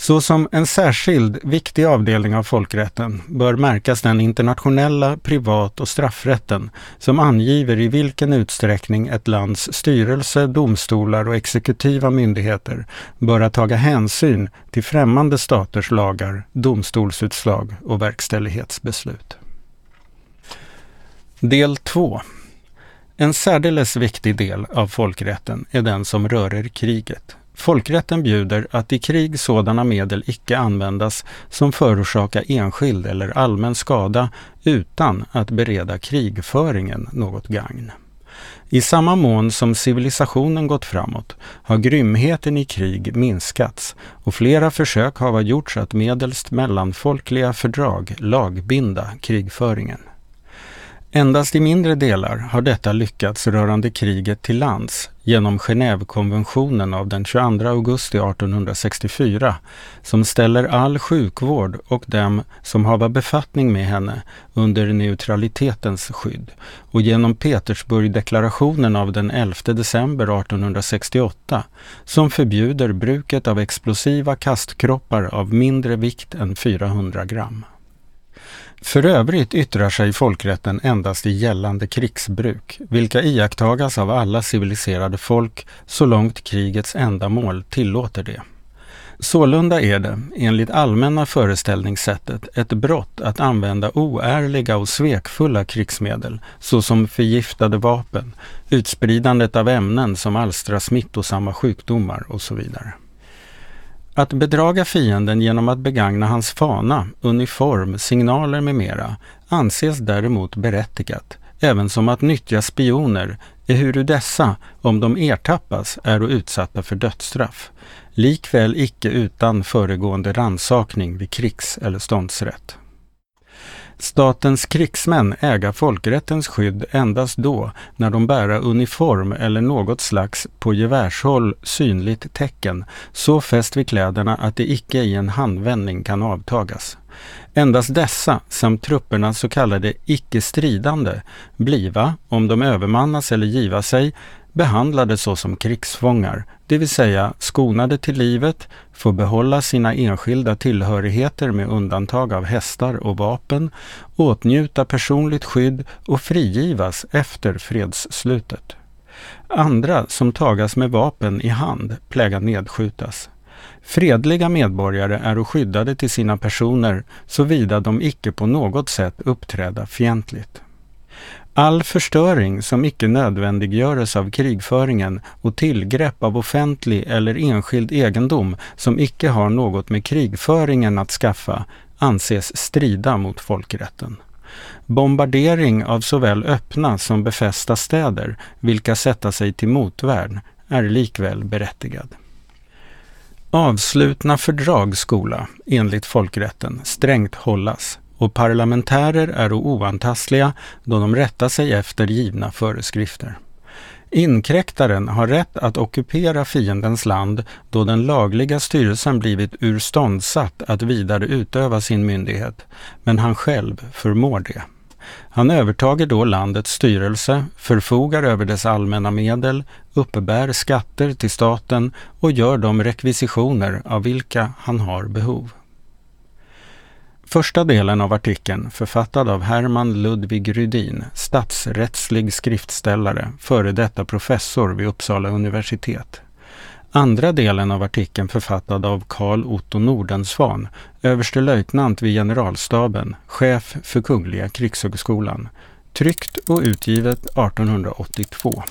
Såsom en särskild viktig avdelning av folkrätten bör märkas den internationella privat och straffrätten som angiver i vilken utsträckning ett lands styrelse, domstolar och exekutiva myndigheter bör taga hänsyn till främmande staters lagar, domstolsutslag och verkställighetsbeslut. Del 2 En särdeles viktig del av folkrätten är den som rör kriget. Folkrätten bjuder att i krig sådana medel icke användas som förorsakar enskild eller allmän skada utan att bereda krigföringen något gagn. I samma mån som civilisationen gått framåt har grymheten i krig minskats och flera försök har gjorts att medelst mellanfolkliga fördrag lagbinda krigföringen. Endast i mindre delar har detta lyckats rörande kriget till lands genom Genèvekonventionen av den 22 augusti 1864 som ställer all sjukvård och dem som hava befattning med henne under neutralitetens skydd och genom Petersburgdeklarationen av den 11 december 1868 som förbjuder bruket av explosiva kastkroppar av mindre vikt än 400 gram. För övrigt yttrar sig folkrätten endast i gällande krigsbruk, vilka iakttagas av alla civiliserade folk så långt krigets ändamål tillåter det. Sålunda är det, enligt allmänna föreställningssättet, ett brott att använda oärliga och svekfulla krigsmedel, såsom förgiftade vapen, utspridandet av ämnen som alstrar smittosamma sjukdomar och så vidare. Att bedraga fienden genom att begagna hans fana, uniform, signaler med mera anses däremot berättigat, även som att nyttja spioner, ehuru dessa, om de ertappas, är utsatta för dödsstraff, likväl icke utan föregående ransakning vid krigs eller ståndsrätt. Statens krigsmän äga folkrättens skydd endast då när de bära uniform eller något slags på gevärshåll synligt tecken så fäst vid kläderna att det icke i en handvändning kan avtagas. Endast dessa samt trupperna så kallade icke-stridande bliva, om de övermannas eller giva sig, behandlade såsom krigsfångar, det vill säga skonade till livet, får behålla sina enskilda tillhörigheter med undantag av hästar och vapen, åtnjuta personligt skydd och frigivas efter fredsslutet. Andra som tagas med vapen i hand pläga nedskjutas. Fredliga medborgare är skyddade till sina personer såvida de icke på något sätt uppträda fientligt. All förstöring som icke nödvändiggöres av krigföringen och tillgrepp av offentlig eller enskild egendom som icke har något med krigföringen att skaffa anses strida mot folkrätten. Bombardering av såväl öppna som befästa städer, vilka sätta sig till motvärn, är likväl berättigad. Avslutna fördrag skola, enligt folkrätten, strängt hållas och parlamentärer är oantastliga då de rättar sig efter givna föreskrifter. Inkräktaren har rätt att ockupera fiendens land då den lagliga styrelsen blivit urståndsatt att vidare utöva sin myndighet, men han själv förmår det. Han övertager då landets styrelse, förfogar över dess allmänna medel, uppbär skatter till staten och gör de rekvisitioner av vilka han har behov. Första delen av artikeln, författad av Herman Ludvig Rydin, statsrättslig skriftställare, före detta professor vid Uppsala universitet. Andra delen av artikeln författad av Carl Otto Nordensvan, överstelöjtnant vid generalstaben, chef för Kungliga krigshögskolan. Tryckt och utgivet 1882.